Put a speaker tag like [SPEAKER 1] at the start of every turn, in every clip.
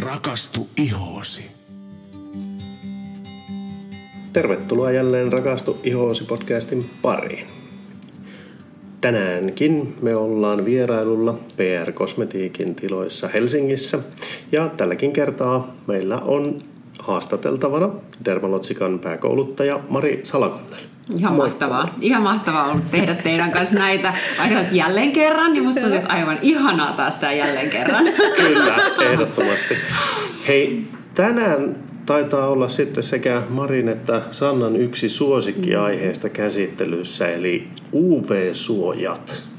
[SPEAKER 1] Rakastu ihoosi.
[SPEAKER 2] Tervetuloa jälleen Rakastu ihoosi podcastin pariin. Tänäänkin me ollaan vierailulla PR Kosmetiikin tiloissa Helsingissä ja tälläkin kertaa meillä on haastateltavana Dermalotsikan pääkouluttaja Mari Salakonnel.
[SPEAKER 3] Ihan
[SPEAKER 2] Moi.
[SPEAKER 3] mahtavaa. Ihan mahtavaa ollut tehdä teidän kanssa näitä aiheut jälleen kerran. Niin musta olisi aivan ihanaa taas tämä jälleen kerran.
[SPEAKER 2] Kyllä, ehdottomasti. Hei, tänään taitaa olla sitten sekä Marin että Sannan yksi suosikkiaiheesta käsittelyssä, eli UV-suojat.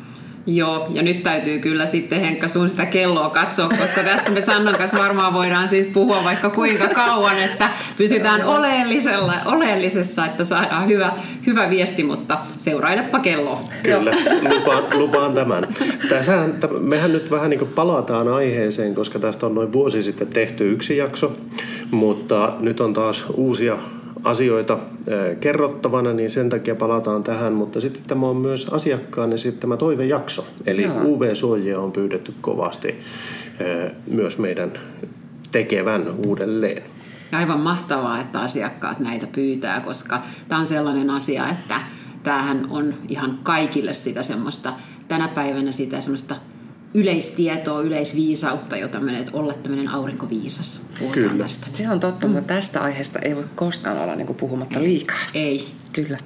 [SPEAKER 3] Joo, ja nyt täytyy kyllä sitten Henkka sun sitä kelloa katsoa, koska tästä me Sannan kanssa varmaan voidaan siis puhua vaikka kuinka kauan, että pysytään oleellisella, oleellisessa, että saadaan hyvä, hyvä viesti, mutta seurailepa kelloa.
[SPEAKER 2] Kyllä, lupaan, lupaan tämän. Tässähän, mehän nyt vähän niin palataan aiheeseen, koska tästä on noin vuosi sitten tehty yksi jakso, mutta nyt on taas uusia asioita kerrottavana, niin sen takia palataan tähän, mutta sitten tämä on myös asiakkaan esittämä toivejakso. Eli
[SPEAKER 4] Joo.
[SPEAKER 2] UV-suojia on pyydetty kovasti myös meidän tekevän uudelleen.
[SPEAKER 3] Aivan mahtavaa, että asiakkaat näitä pyytää, koska tämä on sellainen asia, että tämähän on ihan kaikille sitä semmoista, tänä päivänä sitä semmoista yleistietoa, yleisviisautta, jota menet olla tämmöinen aurinkoviisas. Puhutaan
[SPEAKER 2] Kyllä.
[SPEAKER 3] Tästä.
[SPEAKER 4] Se on totta, mutta tästä aiheesta ei voi koskaan olla niin kuin puhumatta liikaa.
[SPEAKER 3] Ei.
[SPEAKER 4] Kyllä.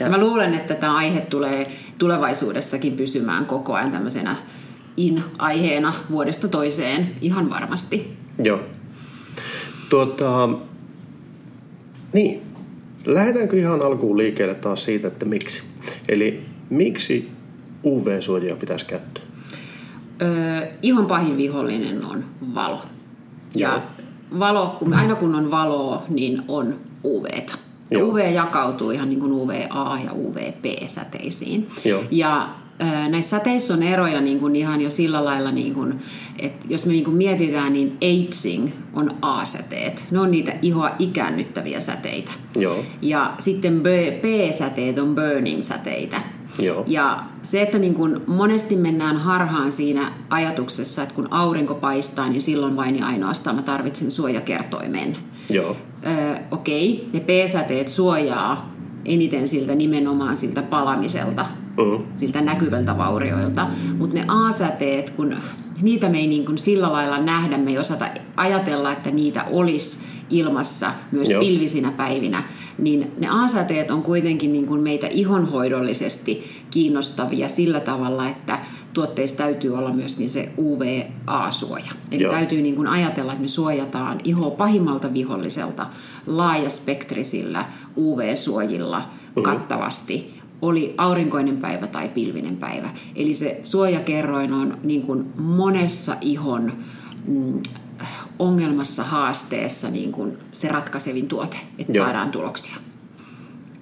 [SPEAKER 3] Ja mä luulen, että tämä aihe tulee tulevaisuudessakin pysymään koko ajan tämmöisenä in-aiheena vuodesta toiseen ihan varmasti.
[SPEAKER 2] Joo. Tuota, niin, lähdetäänkö ihan alkuun liikkeelle taas siitä, että miksi? Eli miksi UV-suojia pitäisi käyttää?
[SPEAKER 3] Öö, ihon pahin vihollinen on valo. Ja
[SPEAKER 2] Joo.
[SPEAKER 3] valo, kun, aina kun on valoa, niin on
[SPEAKER 2] Joo.
[SPEAKER 3] UV jakautuu ihan niin kuin UVA ja UVP-säteisiin.
[SPEAKER 2] Joo.
[SPEAKER 3] Ja näissä säteissä on eroja niin kuin ihan jo sillä lailla, niin kuin, että jos me niin kuin mietitään, niin aging on A-säteet. Ne on niitä ihoa ikäännyttäviä säteitä.
[SPEAKER 2] Joo.
[SPEAKER 3] Ja sitten B- B-säteet on burning-säteitä.
[SPEAKER 2] Joo.
[SPEAKER 3] Ja se, että niin kun monesti mennään harhaan siinä ajatuksessa, että kun aurinko paistaa, niin silloin vain ja ainoastaan mä tarvitsen suojakertoimen.
[SPEAKER 2] Joo.
[SPEAKER 3] Öö, okei, ne P-säteet suojaa eniten siltä nimenomaan siltä palamiselta,
[SPEAKER 2] Mm.
[SPEAKER 3] siltä näkyvältä vaurioilta. Mutta ne A-säteet, kun niitä me ei niin kun sillä lailla nähdä, me ei osata ajatella, että niitä olisi ilmassa myös
[SPEAKER 2] Joo.
[SPEAKER 3] pilvisinä päivinä, niin ne A-säteet on kuitenkin niin kuin meitä ihonhoidollisesti kiinnostavia sillä tavalla, että tuotteissa täytyy olla myöskin se UVA-suoja. Eli
[SPEAKER 2] Joo.
[SPEAKER 3] täytyy niin kuin ajatella, että me suojataan ihoa pahimmalta viholliselta laajaspektrisillä UV-suojilla kattavasti oli aurinkoinen päivä tai pilvinen päivä. Eli se suojakerroin on niin kuin monessa ihon mm, ongelmassa, haasteessa niin kuin se ratkaisevin tuote, että
[SPEAKER 2] Joo.
[SPEAKER 3] saadaan tuloksia.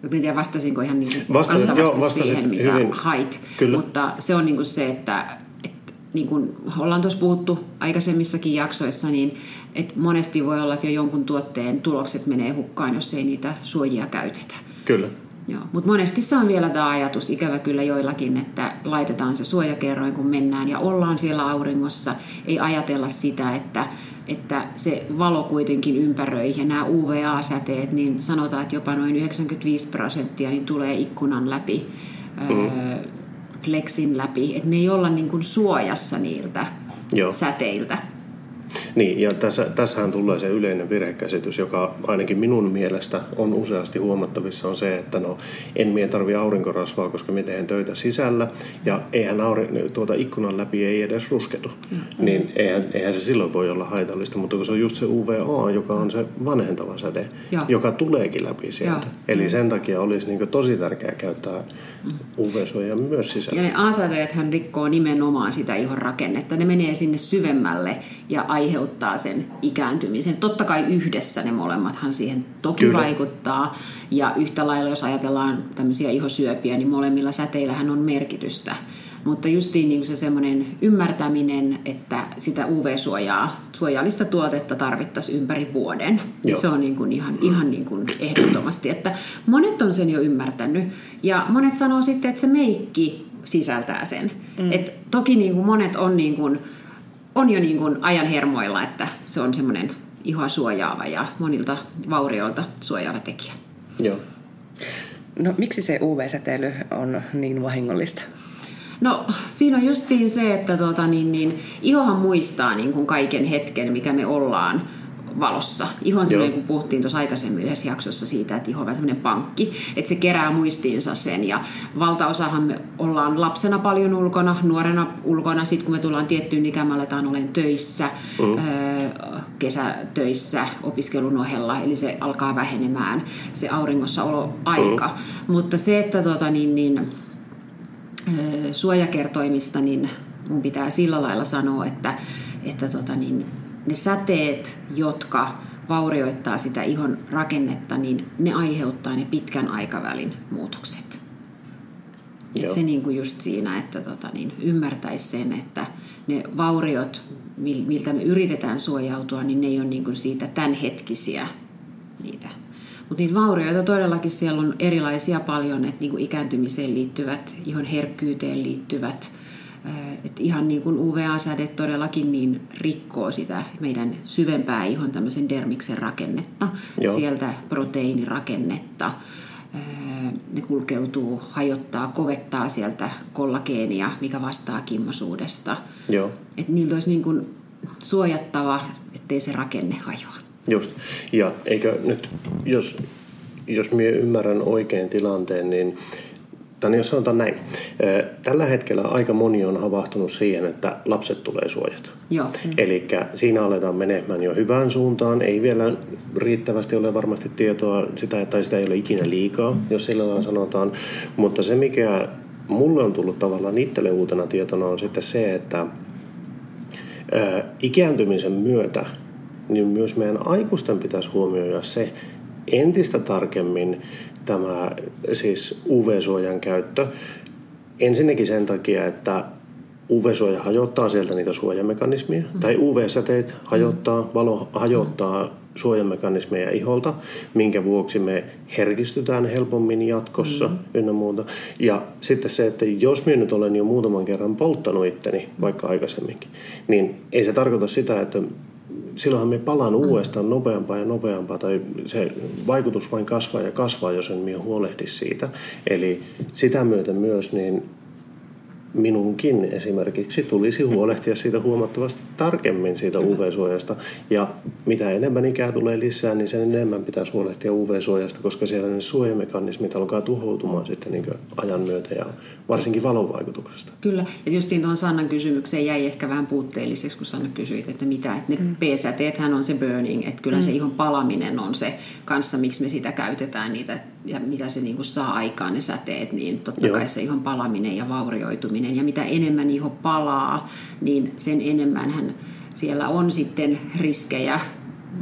[SPEAKER 3] En tiedä, vastasinko ihan niin kuin
[SPEAKER 2] Vastasin,
[SPEAKER 3] kantavasti
[SPEAKER 2] joo, vastasit
[SPEAKER 3] siihen, mitä
[SPEAKER 2] hyvin.
[SPEAKER 3] hait.
[SPEAKER 2] Kyllä.
[SPEAKER 3] Mutta se on niin kuin se, että, että niin kuin ollaan tuossa puhuttu aikaisemmissakin jaksoissa, niin että monesti voi olla, että jo jonkun tuotteen tulokset menee hukkaan, jos ei niitä suojia käytetä.
[SPEAKER 2] Kyllä.
[SPEAKER 3] Joo, mutta monesti se on vielä tämä ajatus, ikävä kyllä joillakin, että laitetaan se suojakerroin, kun mennään ja ollaan siellä auringossa. Ei ajatella sitä, että, että se valo kuitenkin ympäröi ja nämä UVA-säteet, niin sanotaan, että jopa noin 95 prosenttia niin tulee ikkunan läpi, mm. öö, flexin läpi. Että me ei olla niin kuin suojassa niiltä
[SPEAKER 2] Joo.
[SPEAKER 3] säteiltä.
[SPEAKER 2] Niin, ja tässä, tässähän tulee se yleinen virhekäsitys, joka ainakin minun mielestä on useasti huomattavissa, on se, että no en mie tarvi aurinkorasvaa, koska me teen töitä sisällä, ja eihän auri, tuota ikkunan läpi ei edes rusketu. Mm-hmm. Niin eihän, eihän se silloin voi olla haitallista, mutta kun se on just se UVA, joka on se vanhentava säde,
[SPEAKER 3] Joo.
[SPEAKER 2] joka tuleekin läpi sieltä.
[SPEAKER 3] Joo.
[SPEAKER 2] Eli sen takia olisi niin tosi tärkeää käyttää UV-suojaa myös sisällä.
[SPEAKER 3] Ja ne A-säteethän rikkoo nimenomaan sitä ihon rakennetta. Ne menee sinne syvemmälle ja aiheuttaa sen ikääntymisen. Totta kai yhdessä ne molemmathan siihen toki
[SPEAKER 2] Kyllä.
[SPEAKER 3] Vaikuttaa. Ja yhtä lailla, jos ajatellaan tämmöisiä ihosyöpiä, niin molemmilla säteillähän on merkitystä. Mutta justiin niin kuin se semmoinen ymmärtäminen, että sitä UV-suojaa, suojallista tuotetta tarvittaisiin ympäri vuoden,
[SPEAKER 2] Joo.
[SPEAKER 3] niin se on niin kuin ihan, ihan niin kuin ehdottomasti. Että monet on sen jo ymmärtänyt ja monet sanoo sitten, että se meikki sisältää sen. Mm. Et toki niin kuin monet on niin kuin on jo niin kuin ajan hermoilla, että se on semmoinen ihoa suojaava ja monilta vaurioilta suojaava tekijä.
[SPEAKER 2] Joo.
[SPEAKER 4] No miksi se UV-säteily on niin vahingollista?
[SPEAKER 3] No siinä on justiin se, että tuota, niin, niin, ihohan muistaa niin kuin kaiken hetken, mikä me ollaan valossa. Iho on semmoinen, kun puhuttiin tuossa aikaisemmin yhdessä jaksossa siitä, että iho on semmoinen pankki, että se kerää muistiinsa sen. Ja valtaosahan me ollaan lapsena paljon ulkona, nuorena ulkona, sitten kun me tullaan tiettyyn ikään, me aletaan olen töissä, mm. kesätöissä opiskelun ohella, eli se alkaa vähenemään se auringossa olo aika. Mm. Mutta se, että tota, niin, niin, suojakertoimista, niin mun pitää sillä lailla sanoa, että, että tota, niin, ne säteet, jotka vaurioittaa sitä ihon rakennetta, niin ne aiheuttaa ne pitkän aikavälin muutokset. Et se niin kuin just siinä, että tota, niin ymmärtäisi sen, että ne vauriot, miltä me yritetään suojautua, niin ne ei ole niin kuin siitä tämänhetkisiä niitä. Mutta niitä vaurioita todellakin siellä on erilaisia paljon, että niin kuin ikääntymiseen liittyvät, ihon herkkyyteen liittyvät, että ihan niin kuin UVA-säde todellakin niin rikkoo sitä meidän syvempää ihon tämmöisen dermiksen rakennetta, Joo. sieltä proteiinirakennetta. Ne kulkeutuu, hajottaa, kovettaa sieltä kollageenia, mikä vastaa kimmosuudesta.
[SPEAKER 2] Joo.
[SPEAKER 3] Että niiltä olisi niin kuin suojattava, ettei se rakenne hajoa.
[SPEAKER 2] Just. Ja eikö nyt, jos, jos minä ymmärrän oikein tilanteen, niin tai niin jos sanotaan näin, tällä hetkellä aika moni on havahtunut siihen, että lapset tulee suojata.
[SPEAKER 3] Joo.
[SPEAKER 2] Eli siinä aletaan menemään jo hyvään suuntaan. Ei vielä riittävästi ole varmasti tietoa, sitä, tai sitä ei ole ikinä liikaa, jos sillä lailla sanotaan. Mutta se, mikä mulle on tullut tavallaan itselle uutena tietona, on sitten se, että ikääntymisen myötä niin myös meidän aikuisten pitäisi huomioida se entistä tarkemmin, tämä siis UV-suojan käyttö. Ensinnäkin sen takia, että UV-suoja hajottaa sieltä niitä suojamekanismeja, mm. tai UV-säteet hajottaa, mm. valo hajottaa suojamekanismeja iholta, minkä vuoksi me herkistytään helpommin jatkossa mm. ynnä muuta. Ja sitten se, että jos minä nyt olen jo muutaman kerran polttanut itteni, vaikka aikaisemminkin, niin ei se tarkoita sitä, että silloinhan me palaan uudestaan nopeampaa ja nopeampaa, tai se vaikutus vain kasvaa ja kasvaa, jos en minä huolehdi siitä. Eli sitä myöten myös niin minunkin esimerkiksi tulisi huolehtia siitä huomattavasti tarkemmin siitä UV-suojasta. Ja mitä enemmän ikää tulee lisää, niin sen enemmän pitäisi huolehtia UV-suojasta, koska siellä ne suojamekanismit alkaa tuhoutumaan sitten niin ajan myötä ja varsinkin valon vaikutuksesta.
[SPEAKER 3] Kyllä, ja justiin tuohon Sannan kysymykseen jäi ehkä vähän puutteelliseksi, kun Sanna kysyit, että mitä, että ne mm. p-säteethän on se burning, että kyllä mm. se ihon palaminen on se kanssa, miksi me sitä käytetään niitä, ja mitä se niin kuin saa aikaan ne säteet, niin totta Joo. kai se ihon palaminen ja vaurioituminen, ja mitä enemmän iho palaa, niin sen enemmän hän siellä on sitten riskejä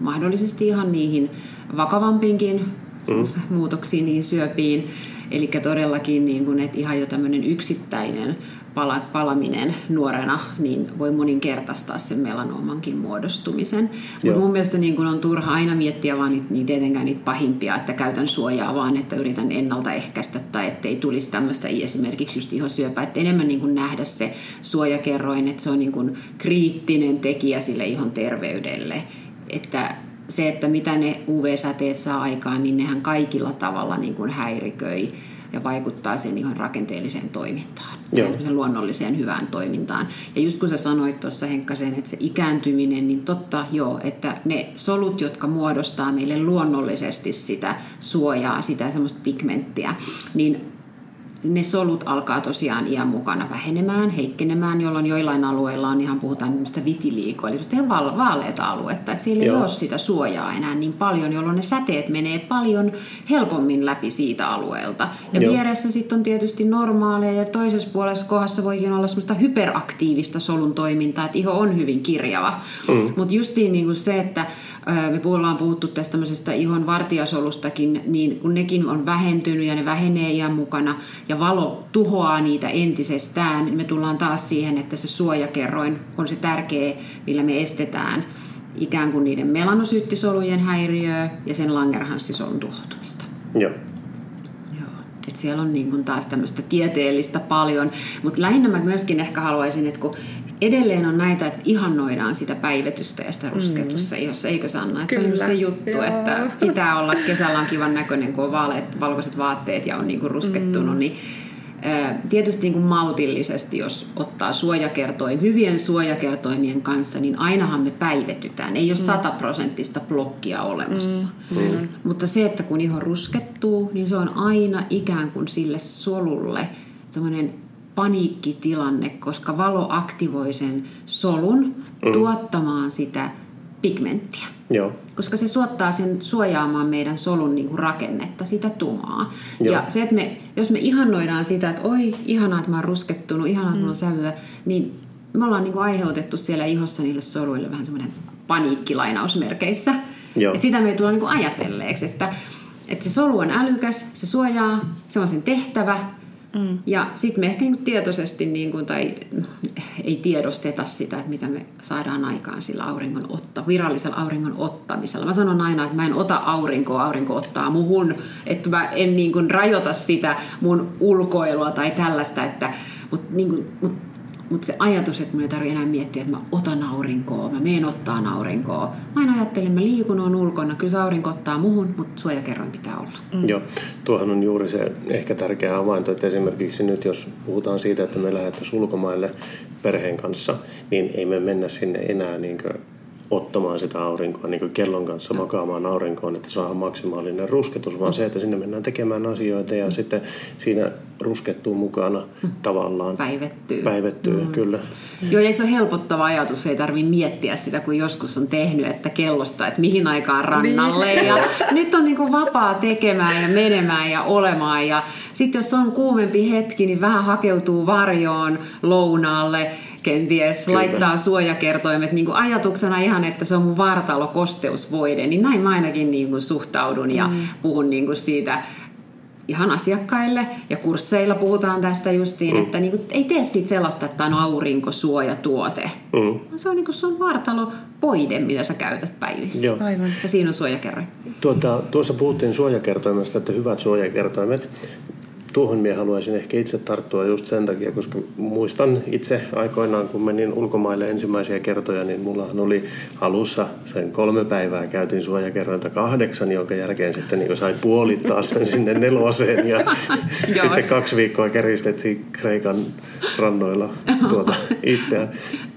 [SPEAKER 3] mahdollisesti ihan niihin vakavampiinkin mm. muutoksiin, niihin syöpiin, Eli todellakin niin kuin, että ihan jo tämmöinen yksittäinen pala, palaminen nuorena niin voi moninkertaistaa sen melanoomankin muodostumisen. Mutta mun mielestä niin kun on turha aina miettiä vaan nyt, niin tietenkään niitä pahimpia, että käytän suojaa, vaan että yritän ennaltaehkäistä tai ettei tulisi tämmöistä esimerkiksi just ihosyöpää. Että enemmän niin kuin nähdä se suojakerroin, että se on niin kuin kriittinen tekijä sille ihon terveydelle. Että se, että mitä ne UV-säteet saa aikaan, niin nehän kaikilla tavalla niin kuin häiriköi ja vaikuttaa sen ihan rakenteelliseen toimintaan, sen luonnolliseen hyvään toimintaan. Ja just kun sä sanoit tuossa Henkkasen, että se ikääntyminen, niin totta joo, että ne solut, jotka muodostaa meille luonnollisesti sitä suojaa, sitä semmoista pigmenttiä, niin ne solut alkaa tosiaan iän mukana vähenemään, heikkenemään, jolloin joillain alueilla on ihan puhutaan niistä vitiliikoa, eli ihan vaaleita aluetta, että siellä Joo. ei ole sitä suojaa enää niin paljon, jolloin ne säteet menee paljon helpommin läpi siitä alueelta. Ja Joo. vieressä sitten on tietysti normaalia ja toisessa puolessa kohdassa voikin olla semmoista hyperaktiivista solun toimintaa, että iho on hyvin kirjava. Mm. Mutta justiin niin kuin se, että me ollaan puhuttu tästä tämmöisestä ihon vartijasolustakin, niin kun nekin on vähentynyt ja ne vähenee iän mukana ja valo tuhoaa niitä entisestään, niin me tullaan taas siihen, että se suojakerroin on se tärkeä, millä me estetään ikään kuin niiden melanosyyttisolujen häiriöä ja sen langerhanssisolun tuhoutumista.
[SPEAKER 2] Joo.
[SPEAKER 3] Et siellä on niin kuin taas tämmöistä tieteellistä paljon, mutta lähinnä mä myöskin ehkä haluaisin, että kun edelleen on näitä, että ihannoidaan sitä päivetystä ja sitä rusketusta mm. ihossa, eikö Sanna? Että se on
[SPEAKER 4] Kyllä.
[SPEAKER 3] se juttu,
[SPEAKER 4] Joo.
[SPEAKER 3] että pitää olla, kesällä on kivan näköinen, kun on vaaleat, valkoiset vaatteet ja on niinku ruskettunut, mm. niin Tietysti niin kuin maltillisesti, jos ottaa suojakertoim, hyvien suojakertoimien kanssa, niin ainahan me päivetytään. Ei ole sataprosenttista blokkia olemassa. Mm. Mutta se, että kun iho ruskettuu, niin se on aina ikään kuin sille solulle semmoinen paniikkitilanne, koska valo aktivoi sen solun mm. tuottamaan sitä pigmenttiä.
[SPEAKER 2] Joo.
[SPEAKER 3] Koska se suottaa sen suojaamaan meidän solun niin kuin rakennetta, sitä tumaa.
[SPEAKER 2] Joo.
[SPEAKER 3] Ja se, että me, jos me ihannoidaan sitä, että oi, ihanaa, että mä oon ruskettunut, ihanaa, että mulla on sävyä, niin me ollaan niin kuin aiheutettu siellä ihossa niille soluille vähän semmoinen paniikkilainausmerkeissä.
[SPEAKER 2] Joo.
[SPEAKER 3] Ja sitä me ei tulla niin kuin ajatelleeksi, että, että se solu on älykäs, se suojaa, se on sen tehtävä, Mm. Ja sitten me ehkä niinku tietoisesti, niinku, tai ei tiedosteta sitä, että mitä me saadaan aikaan sillä auringon otta, virallisella auringon ottamisella. Mä sanon aina, että mä en ota aurinkoa, aurinko ottaa muhun, että mä en niinku rajoita sitä mun ulkoilua tai tällaista, että, mutta niinku, mut, mut se ajatus, että mun ei tarvitse enää miettiä, että mä otan aurinkoa, mä meen ottaa aurinkoa. Mä aina ajattelen, mä liikun, on ulkona, kyllä se aurinko ottaa muhun, mutta suojakerroin pitää olla.
[SPEAKER 2] Mm. Joo, tuohan on juuri se ehkä tärkeä havainto, että esimerkiksi nyt jos puhutaan siitä, että me lähdettäisiin ulkomaille perheen kanssa, niin ei me mennä sinne enää niin ottamaan sitä aurinkoa niin kellon kanssa makaamaan aurinkoon, että saadaan maksimaalinen rusketus, vaan se, että sinne mennään tekemään asioita ja sitten siinä ruskettuu mukana tavallaan.
[SPEAKER 3] Päivettyy.
[SPEAKER 2] Päivettyy, mm. kyllä.
[SPEAKER 3] Joo, eikö se ole helpottava ajatus, ei tarvitse miettiä sitä, kun joskus on tehnyt, että kellosta, että mihin aikaan rannalle. Niin. Ja nyt on niin kuin vapaa tekemään ja menemään ja olemaan. Ja sitten jos on kuumempi hetki, niin vähän hakeutuu varjoon lounaalle kenties Kyllä. laittaa suojakertoimet niin kuin ajatuksena ihan, että se on mun vartalo kosteusvoide, niin näin mä ainakin niin kuin suhtaudun ja mm. puhun niin kuin siitä ihan asiakkaille ja kursseilla puhutaan tästä justiin, mm. että niin kuin, ei tee siitä sellaista, että on aurinkosuojatuote. Mm. Se on niin kuin sun vartalopoide, mitä sä käytät päivissä.
[SPEAKER 2] Joo.
[SPEAKER 3] Aivan. Ja siinä on suojakerroin.
[SPEAKER 2] Tuota, tuossa puhuttiin suojakertoimesta, että hyvät suojakertoimet tuohon minä haluaisin ehkä itse tarttua just sen takia, koska muistan itse aikoinaan, kun menin ulkomaille ensimmäisiä kertoja, niin mullahan oli alussa sen kolme päivää käytin suojakerrointa kahdeksan, jonka jälkeen sitten niin sai puolittaa sen sinne neloseen ja sitten kaksi viikkoa keristettiin Kreikan rannoilla tuota itseään.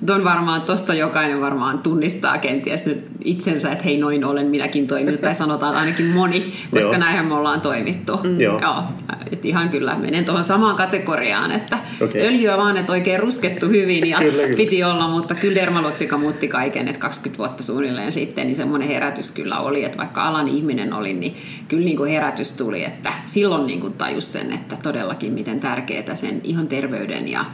[SPEAKER 3] Tuon varmaan, tuosta jokainen varmaan tunnistaa kenties nyt itsensä, että hei noin olen minäkin toiminut, tai sanotaan ainakin moni, koska Joo. näinhän me ollaan toimittu. Mm. Joo. Joo. Et ihan kyllä menen tuohon samaan kategoriaan, että okay. öljyä vaan, että oikein ruskettu hyvin ja kyllä, kyllä. piti olla, mutta kyllä Dermalotsika muutti kaiken, että 20 vuotta suunnilleen sitten, niin semmoinen herätys kyllä oli, että vaikka alan ihminen oli, niin kyllä niin kuin herätys tuli, että silloin niin kuin tajus sen, että todellakin miten tärkeää sen ihon terveyden ja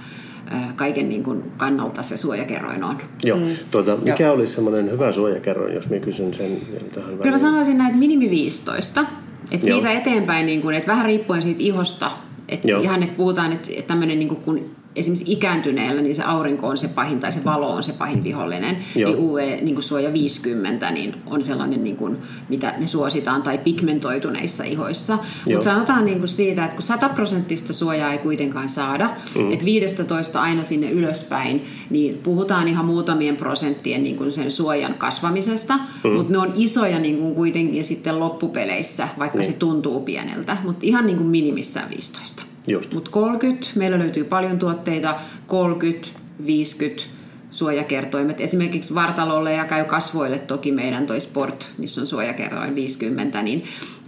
[SPEAKER 3] kaiken niin kuin kannalta se suojakerroin on.
[SPEAKER 2] Joo. Mm. Tuota, mikä Joo. olisi semmoinen hyvä suojakerroin, jos minä kysyn sen tähän väliin?
[SPEAKER 3] Kyllä mä sanoisin näin, että minimi 15. Et siitä eteenpäin, niin kuin, että vähän riippuen siitä ihosta, että ihan että puhutaan, että tämmöinen niin kuin, kun esimerkiksi ikääntyneellä, niin se aurinko on se pahin tai se valo on se pahin vihollinen. Joo. Niin UV-suoja niin 50 niin on sellainen, niin kuin, mitä me suositaan, tai pigmentoituneissa ihoissa. Mutta sanotaan niin kuin siitä, että kun 100 prosenttista suojaa ei kuitenkaan saada, mm. että 15 aina sinne ylöspäin, niin puhutaan ihan muutamien prosenttien niin kuin sen suojan kasvamisesta, mm. mutta ne on isoja niin kuin kuitenkin sitten loppupeleissä, vaikka mm. se tuntuu pieneltä, mutta ihan niin kuin minimissään 15. Mutta 30, meillä löytyy paljon tuotteita, 30, 50 suojakertoimet. Esimerkiksi vartalolle ja käy kasvoille toki meidän toi Sport, missä on suojakertoin 50, niin,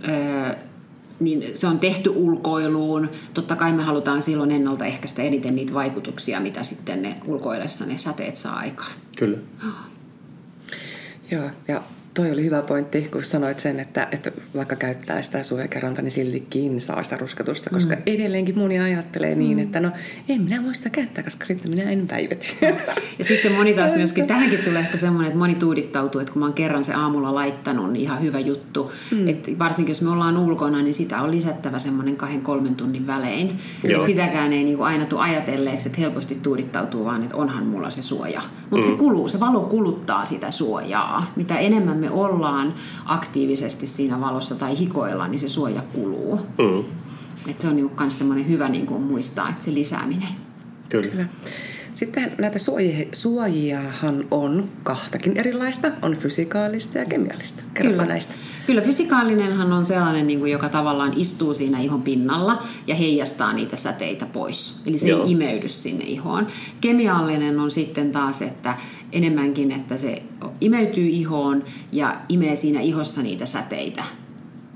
[SPEAKER 3] öö, niin se on tehty ulkoiluun. Totta kai me halutaan silloin ennaltaehkäistä eniten niitä vaikutuksia, mitä sitten ne ulkoillessa ne säteet saa aikaan.
[SPEAKER 2] Kyllä.
[SPEAKER 4] Joo, ja toi oli hyvä pointti, kun sanoit sen, että, että vaikka käyttää sitä suojakerronta, niin siltikin saa sitä ruskatusta, koska mm. edelleenkin moni ajattelee niin, mm. että no en minä voi sitä käyttää, koska sitten minä en päivety.
[SPEAKER 3] Ja sitten moni taas myöskin, tähänkin tulee ehkä semmoinen, että moni tuudittautuu, että kun mä oon kerran se aamulla laittanut, niin ihan hyvä juttu. Mm. Että varsinkin jos me ollaan ulkona, niin sitä on lisättävä semmoinen kahden kolmen tunnin välein. Että sitäkään ei niinku aina tule ajatelleeksi, että helposti tuudittautuu, vaan että onhan mulla se suoja. Mutta mm. se kuluu, se valo kuluttaa sitä suojaa. Mitä enemmän me ollaan aktiivisesti siinä valossa tai hikoillaan, niin se suoja kuluu. Mm. Et se on niinku myös semmoinen hyvä niinku muistaa, että se lisääminen.
[SPEAKER 2] Kyllä. Kyllä.
[SPEAKER 4] Sitten näitä suojia, suojiahan on kahtakin erilaista. On fysikaalista ja kemiallista.
[SPEAKER 3] Kyllä.
[SPEAKER 4] näistä.
[SPEAKER 3] Kyllä fysikaalinenhan on sellainen, niin kuin, joka tavallaan istuu siinä ihon pinnalla ja heijastaa niitä säteitä pois. Eli se
[SPEAKER 2] Joo.
[SPEAKER 3] ei imeydy sinne ihoon. Kemiallinen on sitten taas, että enemmänkin, että se imeytyy ihoon ja imee siinä ihossa niitä säteitä.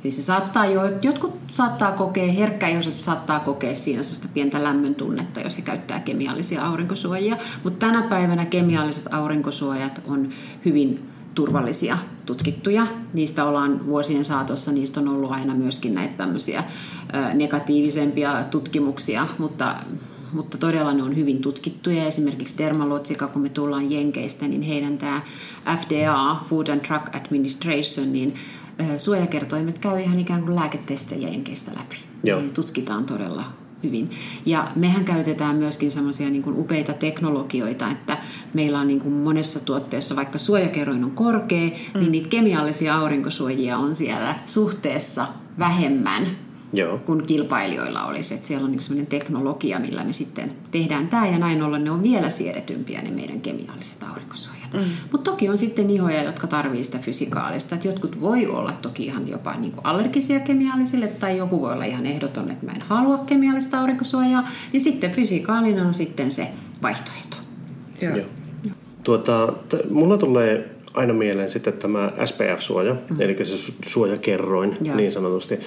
[SPEAKER 3] Eli se saattaa jo, jotkut saattaa kokea, herkkäihoiset saattaa kokea siinä sellaista pientä lämmön tunnetta, jos he käyttää kemiallisia aurinkosuojia. Mutta tänä päivänä kemialliset aurinkosuojat on hyvin turvallisia, tutkittuja. Niistä ollaan vuosien saatossa, niistä on ollut aina myöskin näitä tämmöisiä negatiivisempia tutkimuksia, mutta mutta todella ne on hyvin tutkittuja. Esimerkiksi Dermalogica, kun me tullaan Jenkeistä, niin heidän tämä FDA, Food and Drug Administration, niin suojakertoimet käy ihan ikään kuin lääketestejä Jenkeistä läpi.
[SPEAKER 2] Joo.
[SPEAKER 3] Eli tutkitaan todella hyvin. Ja mehän käytetään myöskin semmoisia niin upeita teknologioita, että meillä on niin kuin monessa tuotteessa, vaikka suojakerroin on korkea, mm. niin niitä kemiallisia aurinkosuojia on siellä suhteessa vähemmän
[SPEAKER 2] Joo.
[SPEAKER 3] kuin kilpailijoilla olisi. Että siellä on niin sellainen teknologia, millä me sitten tehdään tämä ja näin ollen ne on vielä siedetympiä ne meidän kemialliset aurinkosuojat. Mm. Mutta toki on sitten ihoja, jotka tarvii sitä fysikaalista. Että jotkut voi olla toki ihan jopa niin kuin allergisia kemiallisille tai joku voi olla ihan ehdoton, että mä en halua kemiallista aurinkosuojaa. Niin sitten fysikaalinen on sitten se vaihtoehto.
[SPEAKER 4] Joo.
[SPEAKER 2] Joo. Tuota, t- mulla tulee aina mieleen sitten tämä SPF-suoja, mm. eli se su- suojakerroin
[SPEAKER 3] Joo.
[SPEAKER 2] niin sanotusti.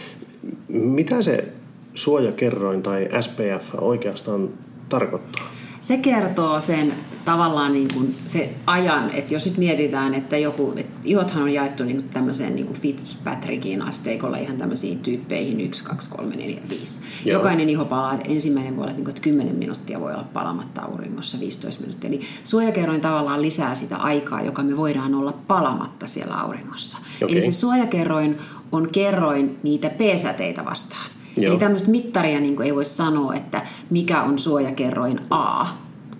[SPEAKER 2] Mitä se suojakerroin tai SPF oikeastaan tarkoittaa?
[SPEAKER 3] Se kertoo sen tavallaan niin kuin se ajan, että jos nyt mietitään, että joku, että ihothan on jaettu niin kuin tämmöiseen niin kuin Fitzpatrickin asteikolla ihan tämmöisiin tyyppeihin 1, 2, 3, 4, 5.
[SPEAKER 2] Joo.
[SPEAKER 3] Jokainen iho palaa, ensimmäinen voi olla, niin kuin, että 10 minuuttia voi olla palamatta auringossa, 15 minuuttia. Eli suojakerroin tavallaan lisää sitä aikaa, joka me voidaan olla palamatta siellä auringossa.
[SPEAKER 2] Okei.
[SPEAKER 3] Eli se suojakerroin on kerroin niitä P-säteitä vastaan.
[SPEAKER 2] Joo.
[SPEAKER 3] Eli tämmöistä mittaria niin ei voi sanoa, että mikä on suojakerroin A.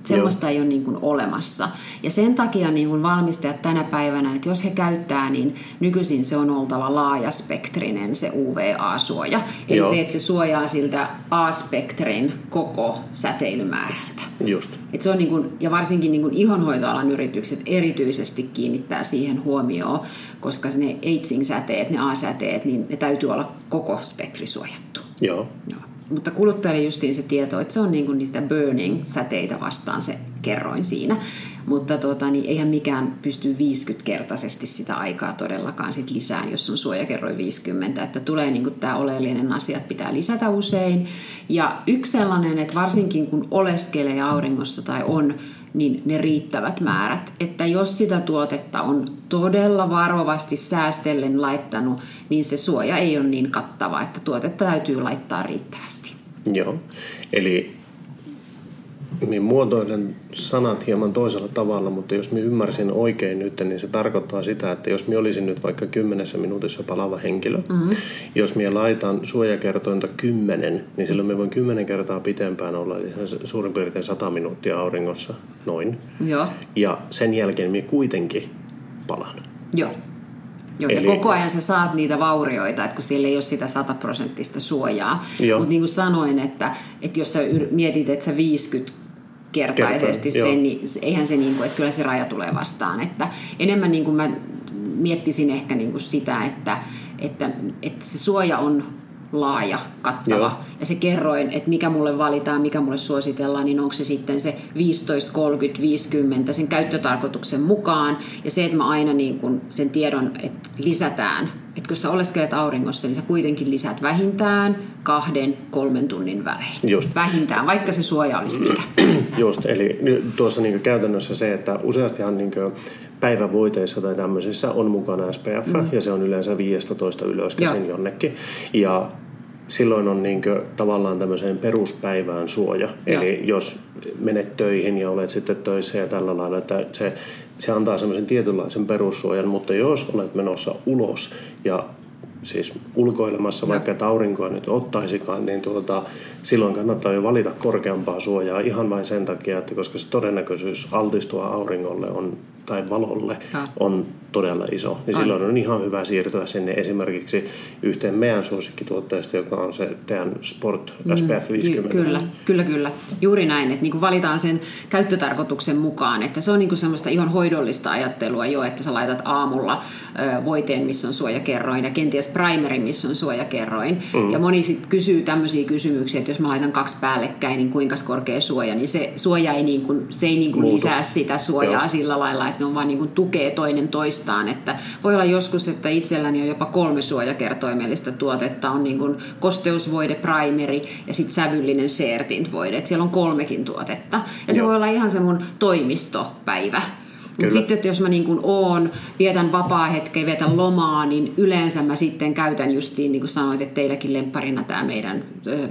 [SPEAKER 3] Semmoista ei ole niin kuin olemassa. Ja sen takia niin kuin valmistajat tänä päivänä, että jos he käyttää, niin nykyisin se on oltava laajaspektrinen se UVA-suoja. Eli
[SPEAKER 2] Joo.
[SPEAKER 3] se, että se suojaa siltä A-spektrin koko säteilymäärältä.
[SPEAKER 2] Just.
[SPEAKER 3] Et se on niin kuin, ja varsinkin niin kuin ihonhoitoalan yritykset erityisesti kiinnittää siihen huomioon, koska ne aging-säteet, ne A-säteet, niin ne täytyy olla koko spektri suojattu.
[SPEAKER 2] Joo.
[SPEAKER 3] Joo. Mutta kuluttajalle justiin se tieto, että se on niin kuin niistä burning-säteitä vastaan se kerroin siinä. Mutta tota, niin eihän mikään pysty 50-kertaisesti sitä aikaa todellakaan sit lisään, jos on suojakerroin 50. Että tulee niin kuin tämä oleellinen asia, että pitää lisätä usein. Ja yksi sellainen, että varsinkin kun oleskelee auringossa tai on niin ne riittävät määrät. Että jos sitä tuotetta on todella varovasti säästellen laittanut, niin se suoja ei ole niin kattava, että tuotetta täytyy laittaa riittävästi.
[SPEAKER 2] Joo. Eli minä muotoilen sanat hieman toisella tavalla, mutta jos minä ymmärsin oikein nyt, niin se tarkoittaa sitä, että jos minä olisin nyt vaikka kymmenessä minuutissa palava henkilö, mm-hmm. jos minä laitan suojakertointa kymmenen, niin silloin me voin kymmenen kertaa pitempään olla, eli suurin piirtein 100 minuuttia auringossa, noin.
[SPEAKER 3] Joo,
[SPEAKER 2] Ja sen jälkeen minä kuitenkin palan.
[SPEAKER 3] joo. Joo,
[SPEAKER 2] Eli-
[SPEAKER 3] ja koko ajan sä saat niitä vaurioita, että kun siellä ei ole sitä sataprosenttista suojaa. Mutta niin kuin sanoin, että, että jos sä mietit, että sä 50 kertaisesti
[SPEAKER 2] Kertaa, joo.
[SPEAKER 3] sen, niin se- eihän se niin kuin, että kyllä se raja tulee vastaan. Että enemmän niin kuin mä miettisin ehkä niin kuin sitä, että, että, että se suoja on laaja, kattava.
[SPEAKER 2] Joo.
[SPEAKER 3] Ja se kerroin, että mikä mulle valitaan, mikä mulle suositellaan, niin onko se sitten se 15, 30, 50 sen käyttötarkoituksen mukaan. Ja se, että mä aina niin kun sen tiedon että lisätään. Että kun sä oleskelet auringossa, niin sä kuitenkin lisät vähintään kahden, kolmen tunnin välein.
[SPEAKER 2] Just.
[SPEAKER 3] Vähintään, vaikka se suoja olisi mikä.
[SPEAKER 2] Just, eli tuossa niin käytännössä se, että useastihan niin päivävoiteissa tai tämmöisissä on mukana SPF, mm. ja se on yleensä 15 ylöskäsin jonnekin. Ja silloin on niin tavallaan tämmöiseen peruspäivään suoja.
[SPEAKER 3] Joo.
[SPEAKER 2] Eli jos menet töihin ja olet sitten töissä ja tällä lailla, että se, se antaa semmoisen tietynlaisen perussuojan, mutta jos olet menossa ulos ja siis ulkoilemassa, vaikka että aurinkoa nyt ottaisikaan, niin tuota, silloin kannattaa jo valita korkeampaa suojaa ihan vain sen takia, että koska se todennäköisyys altistua auringolle on, tai valolle
[SPEAKER 3] Ja.
[SPEAKER 2] on todella iso. Niin silloin on ihan hyvä siirtyä sinne esimerkiksi yhteen meidän suosikkituotteesta, joka on se teidän Sport SPF 50.
[SPEAKER 3] Ky- kyllä, kyllä, kyllä. Juuri näin, että niin valitaan sen käyttötarkoituksen mukaan. Että se on niin semmoista ihan hoidollista ajattelua jo, että sä laitat aamulla voiteen, missä on suojakerroin, ja kenties primerin, missä on suojakerroin. Mm. Ja moni sitten kysyy tämmöisiä kysymyksiä, että jos mä laitan kaksi päällekkäin, niin kuinka korkea suoja, niin se suoja ei, niin kuin, se ei niin kuin lisää sitä suojaa Joo. sillä lailla, että ne on vaan niin kuin tukee toinen toistaan. Että voi olla joskus, että itselläni on jopa kolme suojakertoimellista tuotetta, on niin kuin kosteusvoide, primeri ja sitten sävyllinen seertint voide. Että siellä on kolmekin tuotetta. Ja Joo. se voi olla ihan se mun toimistopäivä mutta sitten, että jos mä niin kuin oon, vietän vapaa-hetkeä, vietän lomaa, niin yleensä mä sitten käytän justiin, niin kuin sanoit, että teilläkin lempparina tämä meidän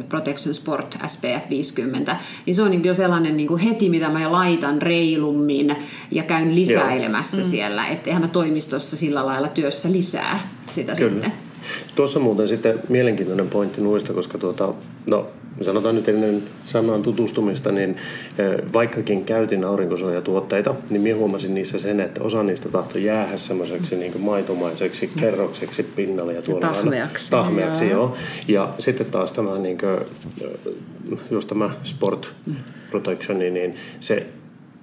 [SPEAKER 3] Protection Sport SPF 50, niin se on niin jo sellainen niin kuin heti, mitä mä laitan reilummin ja käyn lisäilemässä Joo. Mm. siellä, että eihän mä toimistossa sillä lailla työssä lisää sitä Kyllä. sitten.
[SPEAKER 2] Tuossa muuten sitten mielenkiintoinen pointti nuista, koska tuota, no, sanotaan nyt ennen samaan tutustumista, niin vaikkakin käytin aurinkosuojatuotteita, niin minä huomasin niissä sen, että osa niistä tahtoi jäädä semmoiseksi niin maitoumaiseksi kerrokseksi pinnalle ja tuolla
[SPEAKER 4] tahmeaksi.
[SPEAKER 2] tahmeaksi joo. joo. Ja sitten taas tämä, niin kuin, just tämä sport protection, niin se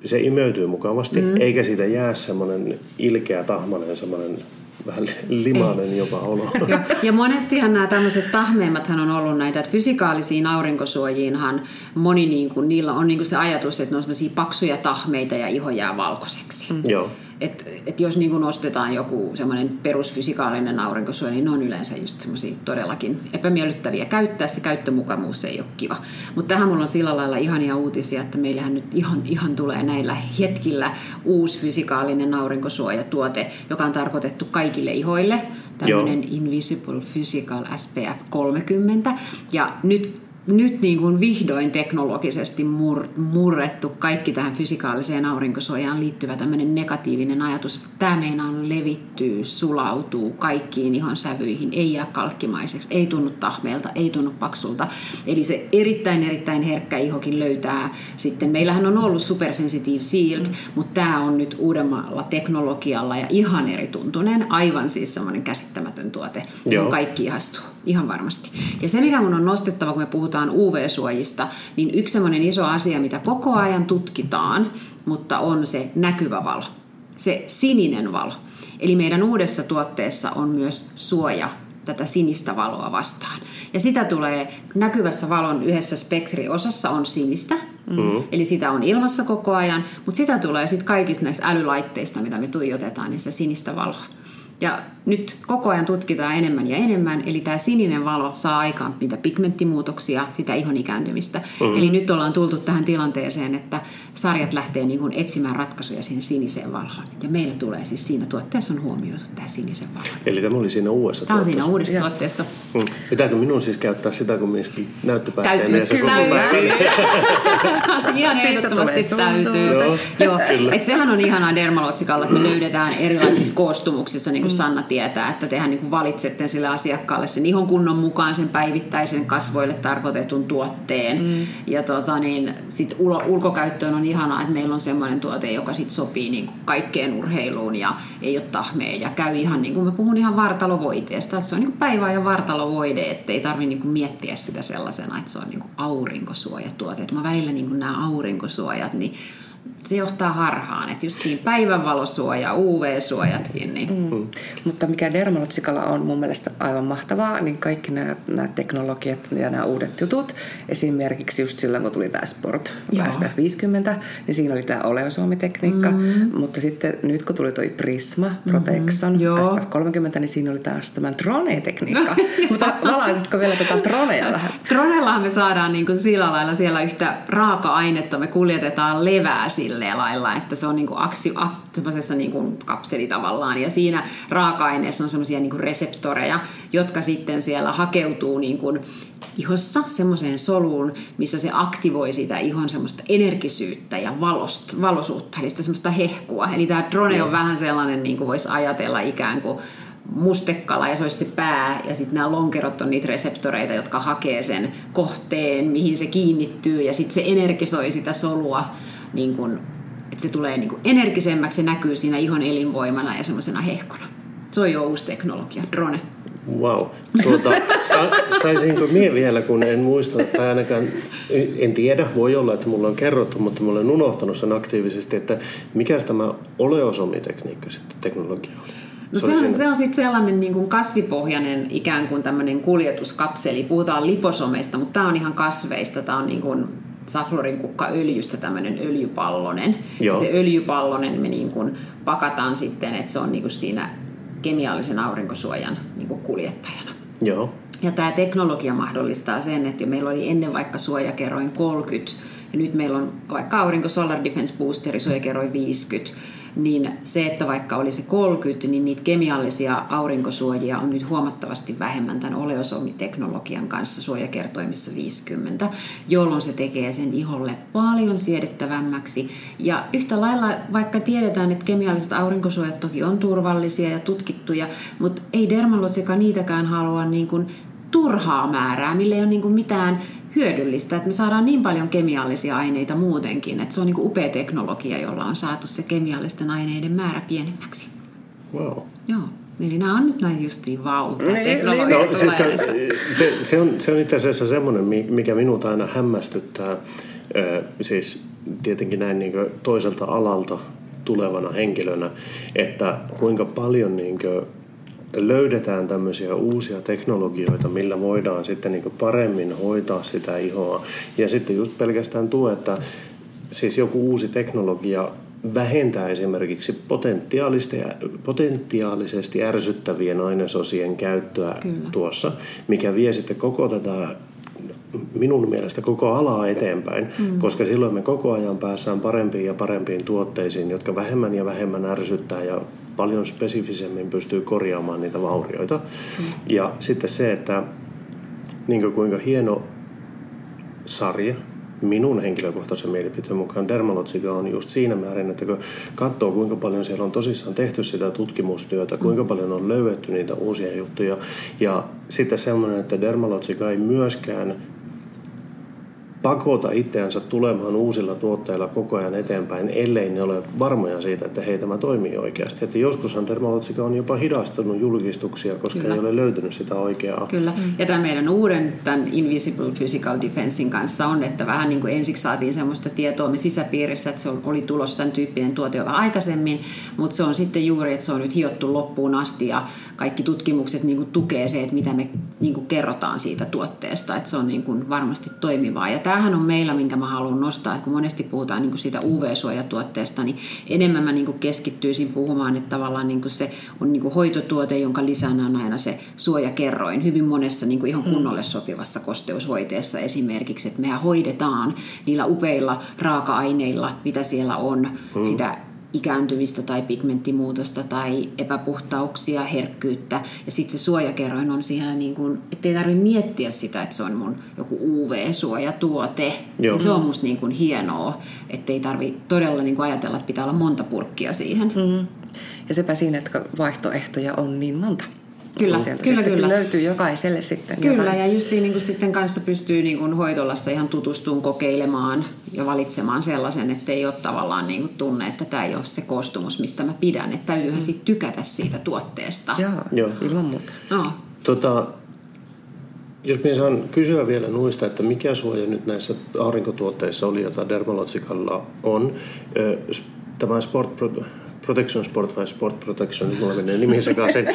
[SPEAKER 2] se imeytyy mukavasti, mm. eikä siitä jää semmoinen ilkeä, tahmainen, semmoinen vähän limainen jopa olo.
[SPEAKER 3] Ja, ja monestihan nämä tämmöiset tahmeimmathan on ollut näitä, että fysikaalisiin aurinkosuojiinhan moni, niin kuin, niillä on niin kuin se ajatus, että ne on paksuja tahmeita ja iho jää valkoiseksi.
[SPEAKER 2] Mm. Joo.
[SPEAKER 3] Et, et jos niin nostetaan joku semmoinen perusfysikaalinen aurinkosuoja, niin ne on yleensä just semmoisia todellakin epämiellyttäviä käyttää. Se käyttömukavuus ei ole kiva. Mutta tähän mulla on sillä lailla ihania uutisia, että meillähän nyt ihan, ihan tulee näillä hetkillä uusi fysikaalinen aurinkosuojatuote, joka on tarkoitettu kaikille ihoille. Tämmöinen Invisible Physical SPF 30. Ja nyt nyt niin kuin vihdoin teknologisesti mur, murrettu kaikki tähän fysikaaliseen aurinkosuojaan liittyvä tämmöinen negatiivinen ajatus. Tämä meinaa levittyy, sulautuu kaikkiin ihon sävyihin, ei jää kalkkimaiseksi, ei tunnu tahmeelta, ei tunnu paksulta. Eli se erittäin erittäin herkkä ihokin löytää sitten. Meillähän on ollut Supersensitive Shield, mutta tämä on nyt uudemmalla teknologialla ja ihan eri tuntunen, aivan siis semmoinen käsittämätön tuote, johon kaikki ihastuu, ihan varmasti. Ja se mikä mun on nostettava, kun me puhutaan UV-suojista, niin yksi semmoinen iso asia, mitä koko ajan tutkitaan, mutta on se näkyvä valo, se sininen valo. Eli meidän uudessa tuotteessa on myös suoja tätä sinistä valoa vastaan. Ja sitä tulee näkyvässä valon yhdessä spektriosassa on sinistä, mm-hmm. eli sitä on ilmassa koko ajan, mutta sitä tulee sitten kaikista näistä älylaitteista, mitä me tuijotetaan, niin sitä sinistä valoa. Ja nyt koko ajan tutkitaan enemmän ja enemmän, eli tämä sininen valo saa aikaan niitä pigmenttimuutoksia, sitä ihon ikääntymistä. Mm. Eli nyt ollaan tultu tähän tilanteeseen, että sarjat lähtee niin kuin etsimään ratkaisuja siihen siniseen valoon. Ja meillä tulee siis siinä tuotteessa on huomioitu tämä sinisen valo.
[SPEAKER 2] Eli tämä oli siinä uudessa
[SPEAKER 3] Tämä on siinä uudessa ja. tuotteessa.
[SPEAKER 2] Mm. Pitääkö minun siis käyttää sitä, kun näyttöpäätteenä
[SPEAKER 3] ja se
[SPEAKER 2] koko
[SPEAKER 3] Ihan ehdottomasti täytyy. Joo, Joo. Et sehän on ihanaa dermalotsikalla, että me löydetään erilaisissa koostumuksissa, niin kuin mm. Sanna tietää, että tehän niin valitsette sille asiakkaalle sen ihon kunnon mukaan sen päivittäisen kasvoille tarkoitetun tuotteen. Mm. Ja tota, niin, sit ulkokäyttöön on ihanaa, että meillä on semmoinen tuote, joka sit sopii niin kuin kaikkeen urheiluun ja ei ole tahmea ja käy ihan niin kuin mä puhun ihan vartalovoiteesta, että se on niin kuin päivä ja vartalovoide, ettei tarvitse niin kuin miettiä sitä sellaisena, että se on niin kuin aurinkosuojatuote. Et mä välillä niin kuin nämä aurinkosuojat, niin se johtaa harhaan, että niin päivänvalosuoja, UV-suojatkin. Niin. Mm.
[SPEAKER 4] Mutta mikä Dermalotsikalla on mun mielestä aivan mahtavaa, niin kaikki nämä, nämä teknologiat ja nämä uudet jutut, esimerkiksi just silloin kun tuli tämä Sport SPF 50, niin siinä oli tämä oleosuomitekniikka, mm. mutta sitten nyt kun tuli toi Prisma Protection mm-hmm. SPF 30, niin siinä oli taas tämän Trone-tekniikka. mutta valaisitko vielä tätä Tronea vähän?
[SPEAKER 3] Tronellahan me saadaan niin kuin sillä lailla siellä yhtä raaka-ainetta, me kuljetetaan levää sillä lailla, että se on niin kuin aksi, a, niin kuin kapseli tavallaan. Ja siinä raaka-aineessa on semmoisia niin reseptoreja, jotka sitten siellä hakeutuu niin kuin ihossa semmoiseen soluun, missä se aktivoi sitä ihon semmoista energisyyttä ja valost, valosuutta, eli sitä semmoista hehkua. Eli tämä drone on vähän sellainen, niin kuin voisi ajatella ikään kuin mustekala ja se olisi se pää ja sitten nämä lonkerot on niitä reseptoreita, jotka hakee sen kohteen, mihin se kiinnittyy ja sitten se energisoi sitä solua niin kuin että se tulee niin kuin energisemmäksi, se näkyy siinä ihon elinvoimana ja semmoisena hehkona. Se on jo uusi teknologia, drone.
[SPEAKER 2] Wow. Tuota, sa, saisinko minä vielä, kun en muista, tai ainakaan en tiedä, voi olla, että mulla on kerrottu, mutta mulla olen unohtanut sen aktiivisesti, että mikä tämä oleosomitekniikka sitten teknologia oli?
[SPEAKER 3] No se, on, se on sitten sellainen niin kuin kasvipohjainen ikään kuin tämmöinen kuljetuskapseli. Puhutaan liposomeista, mutta tämä on ihan kasveista. Tämä on niin kuin saflorin kukkaöljystä tämmöinen öljypallonen. Joo. Ja se öljypallonen me niin kuin pakataan sitten, että se on niin kuin siinä kemiallisen aurinkosuojan niin kuin kuljettajana.
[SPEAKER 2] Joo.
[SPEAKER 3] Ja tämä teknologia mahdollistaa sen, että jo meillä oli ennen vaikka suojakerroin 30, ja nyt meillä on vaikka aurinko Solar Defense Boosteri suojakerroin 50, niin se, että vaikka oli se 30, niin niitä kemiallisia aurinkosuojia on nyt huomattavasti vähemmän tämän oleosomiteknologian kanssa suojakertoimissa 50, jolloin se tekee sen iholle paljon siedettävämmäksi. Ja yhtä lailla, vaikka tiedetään, että kemialliset aurinkosuojat toki on turvallisia ja tutkittuja, mutta ei Dermalotsika niitäkään halua niin kuin turhaa määrää, millä ei ole niin mitään hyödyllistä, että me saadaan niin paljon kemiallisia aineita muutenkin, että se on niin kuin upea teknologia, jolla on saatu se kemiallisten aineiden määrä pienemmäksi.
[SPEAKER 2] Wow.
[SPEAKER 3] Joo. Eli nämä on nyt näin justiin vauta.
[SPEAKER 2] Niin, no, siis, se, se, on, se on itse asiassa semmoinen, mikä minut aina hämmästyttää. Siis tietenkin näin niin toiselta alalta tulevana henkilönä, että kuinka paljon niin löydetään tämmöisiä uusia teknologioita, millä voidaan sitten niin paremmin hoitaa sitä ihoa. Ja sitten just pelkästään tuo, että siis joku uusi teknologia vähentää esimerkiksi potentiaalisesti ärsyttävien ainesosien käyttöä Kyllä. tuossa, mikä vie sitten koko tätä minun mielestä koko alaa eteenpäin, mm. koska silloin me koko ajan päässään parempiin ja parempiin tuotteisiin, jotka vähemmän ja vähemmän ärsyttää ja paljon spesifisemmin pystyy korjaamaan niitä vaurioita. Mm. Ja sitten se, että niin kuinka hieno sarja minun henkilökohtaisen mielipiteen mukaan Dermalotsika on just siinä määrin, että kun katsoo kuinka paljon siellä on tosissaan tehty sitä tutkimustyötä, kuinka mm. paljon on löydetty niitä uusia juttuja ja sitten semmoinen, että Dermalotsika ei myöskään pakota itseänsä tulemaan uusilla tuotteilla koko ajan eteenpäin, ellei ne ole varmoja siitä, että hei tämä toimii oikeasti. Että joskushan dermalotsika on jopa hidastanut julkistuksia, koska Kyllä. ei ole löytynyt sitä oikeaa.
[SPEAKER 3] Kyllä. Ja tämän meidän uuden, tämän Invisible Physical Defensein kanssa on, että vähän niin kuin ensiksi saatiin sellaista tietoa me sisäpiirissä, että se oli tulossa tämän tyyppinen tuote jo vähän aikaisemmin, mutta se on sitten juuri, että se on nyt hiottu loppuun asti ja kaikki tutkimukset niin kuin tukee se, että mitä me niin kuin kerrotaan siitä tuotteesta, että se on niin kuin varmasti toimivaa. Ja tämähän on meillä, minkä mä haluan nostaa, että kun monesti puhutaan niin kuin siitä UV-suojatuotteesta, niin enemmän mä niin kuin keskittyisin puhumaan, että tavallaan niin kuin se on niin kuin hoitotuote, jonka lisänä on aina se suojakerroin hyvin monessa niin kuin ihan mm. kunnolle sopivassa kosteushoiteessa esimerkiksi, että mehän hoidetaan niillä upeilla raaka-aineilla, mitä siellä on, mm. sitä ikääntymistä tai pigmenttimuutosta tai epäpuhtauksia, herkkyyttä. Ja sitten se suojakerroin on siellä, niin kuin, ettei tarvitse miettiä sitä, että se on mun joku UV-suojatuote. Ja se on musta niin kuin hienoa, ettei tarvitse todella niin kuin ajatella, että pitää olla monta purkkia siihen. Mm-hmm.
[SPEAKER 4] Ja sepä siinä, että vaihtoehtoja on niin monta.
[SPEAKER 3] Kyllä,
[SPEAKER 4] sieltä
[SPEAKER 3] kyllä, kyllä.
[SPEAKER 4] löytyy jokaiselle sitten
[SPEAKER 3] Kyllä, jotain. ja just niin kuin sitten kanssa pystyy niin kuin hoitolassa ihan tutustumaan, kokeilemaan ja valitsemaan sellaisen, että ei ole tavallaan niin kuin tunne, että tämä ei ole se koostumus, mistä mä pidän. Että täytyyhän mm. sitten tykätä siitä tuotteesta.
[SPEAKER 4] Joo, Joo. ilman muuta.
[SPEAKER 3] No.
[SPEAKER 2] Tota, jos minä saan kysyä vielä nuista, että mikä suoja nyt näissä aurinkotuotteissa oli, jota Dermalotsikalla on. Tämä Sport Protection Sport vai Sport Protection, mulla menee nimi sekaisin.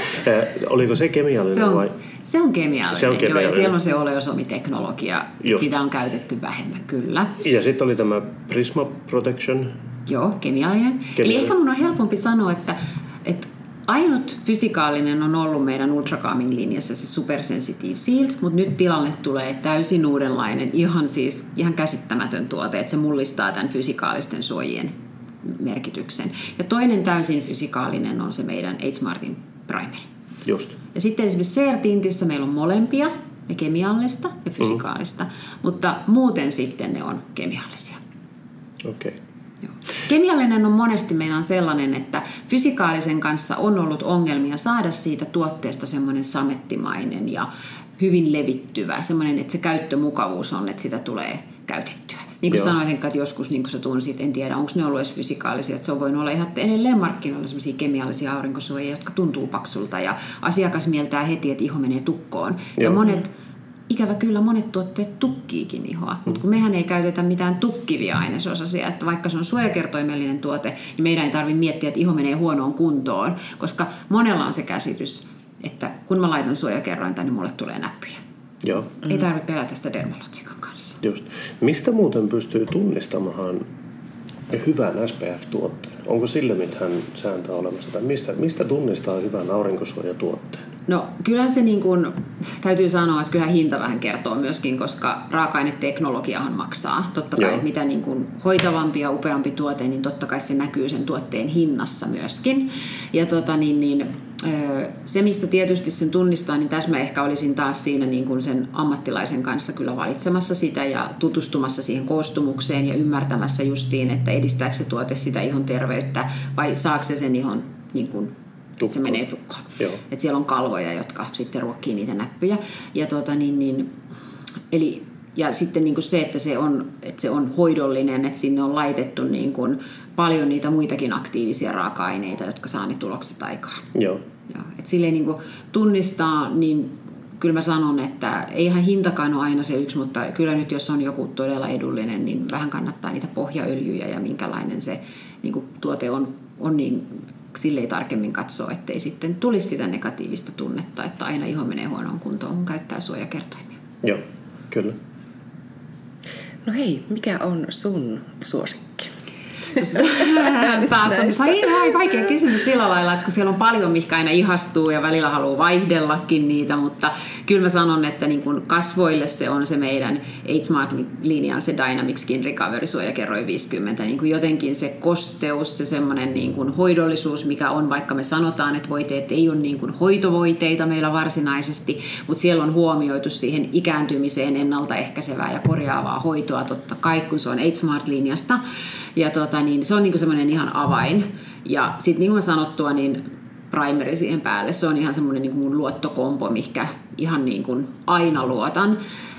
[SPEAKER 2] Oliko se kemiallinen
[SPEAKER 3] se on,
[SPEAKER 2] vai?
[SPEAKER 3] Se on kemiallinen, se on kemiallinen. Joo, ja siellä on se oleosomiteknologia. Just. Sitä on käytetty vähemmän, kyllä.
[SPEAKER 2] Ja sitten oli tämä Prisma Protection.
[SPEAKER 3] Joo, kemiallinen. kemiallinen. Eli ehkä mun on helpompi sanoa, että, että Ainut fysikaalinen on ollut meidän Ultracalming linjassa se Supersensitive Shield, mutta nyt tilanne tulee täysin uudenlainen, ihan siis ihan käsittämätön tuote, että se mullistaa tämän fysikaalisten suojien merkityksen. Ja toinen täysin fysikaalinen on se meidän H-Martin Primer.
[SPEAKER 2] Just.
[SPEAKER 3] Ja sitten esimerkiksi CR-tintissä meillä on molempia, ne kemiallista ja fysikaalista, mm. mutta muuten sitten ne on kemiallisia.
[SPEAKER 2] Okei. Okay.
[SPEAKER 3] Kemiallinen on monesti meillä sellainen, että fysikaalisen kanssa on ollut ongelmia saada siitä tuotteesta semmoinen samettimainen ja hyvin levittyvä, semmoinen, että se käyttömukavuus on, että sitä tulee käytettyä. Niin kuin
[SPEAKER 2] Joo.
[SPEAKER 3] sanoin, että joskus niin kuin sä tunsit, en tiedä onko ne ollut edes fysikaalisia, että se on voinut olla ihan edelleen markkinoilla sellaisia kemiallisia aurinkosuojia, jotka tuntuu paksulta ja asiakas mieltää heti, että iho menee tukkoon. Ja
[SPEAKER 2] Joo.
[SPEAKER 3] monet, ikävä kyllä monet tuotteet tukkiikin ihoa, mutta kun mehän ei käytetä mitään tukkivia ainesosasia, että vaikka se on suojakertoimellinen tuote, niin meidän ei tarvitse miettiä, että iho menee huonoon kuntoon, koska monella on se käsitys, että kun mä laitan suojakerrointa, niin mulle tulee näppyjä.
[SPEAKER 2] Joo,
[SPEAKER 3] Mm. Ei tarvitse pelätä sitä dermalotsikan kanssa.
[SPEAKER 2] just. Mistä muuten pystyy tunnistamaan hyvän SPF-tuotteen? Onko sille mitään sääntöä olemassa? Tai mistä, mistä tunnistaa hyvän aurinkosuojatuotteen?
[SPEAKER 3] No kyllä se niin kuin, täytyy sanoa, että kyllä hinta vähän kertoo myöskin, koska raaka-aineteknologiahan maksaa. Totta kai
[SPEAKER 2] Joo.
[SPEAKER 3] mitä niin kuin hoitavampi ja upeampi tuote, niin totta kai se näkyy sen tuotteen hinnassa myöskin. Ja tota, niin, niin, se, mistä tietysti sen tunnistaa, niin tässä mä ehkä olisin taas siinä niin kuin sen ammattilaisen kanssa kyllä valitsemassa sitä ja tutustumassa siihen koostumukseen ja ymmärtämässä justiin, että edistääkö se tuote sitä ihon terveyttä vai saako se sen ihon niin kuin, että se menee tukkoon.
[SPEAKER 2] Joo.
[SPEAKER 3] Et siellä on kalvoja, jotka sitten ruokkii niitä näppyjä. Ja, tuota, niin, niin, eli, ja sitten niin kuin se, että se, on, että se on hoidollinen, että sinne on laitettu niin kuin paljon niitä muitakin aktiivisia raaka-aineita, jotka saa ne tulokset aikaan.
[SPEAKER 2] Joo,
[SPEAKER 3] Joo. Et silleen niin kuin tunnistaa, niin kyllä mä sanon, että eihän hintakaan ole aina se yksi, mutta kyllä nyt jos on joku todella edullinen, niin vähän kannattaa niitä pohjaöljyjä ja minkälainen se niin kuin tuote on, on niin silleen tarkemmin katsoa, ettei sitten tulisi sitä negatiivista tunnetta, että aina iho menee huonoon kuntoon, kun käyttää suojakertoimia.
[SPEAKER 2] joo, kyllä.
[SPEAKER 4] No hei, mikä on sun suosikki?
[SPEAKER 3] Taas on vai- vaikea kysymys sillä lailla, että kun siellä on paljon, mikä aina ihastuu ja välillä haluaa vaihdellakin niitä, mutta kyllä mä sanon, että niin kun kasvoille se on se meidän H-Smart-linjan se Dynamic Skin Recovery suojakerroin 50. Niin kuin jotenkin se kosteus, se semmoinen niin kuin hoidollisuus, mikä on, vaikka me sanotaan, että voiteet ei ole niin kuin hoitovoiteita meillä varsinaisesti, mutta siellä on huomioitu siihen ikääntymiseen ennaltaehkäisevää ja korjaavaa hoitoa totta kai, kun se on H-Smart-linjasta. Ja tota, niin se on niinku semmoinen ihan avain. Ja sitten niin kuin sanottua, niin primeri siihen päälle. Se on ihan semmoinen niin mun luottokompo, mikä ihan niin kuin aina luotan.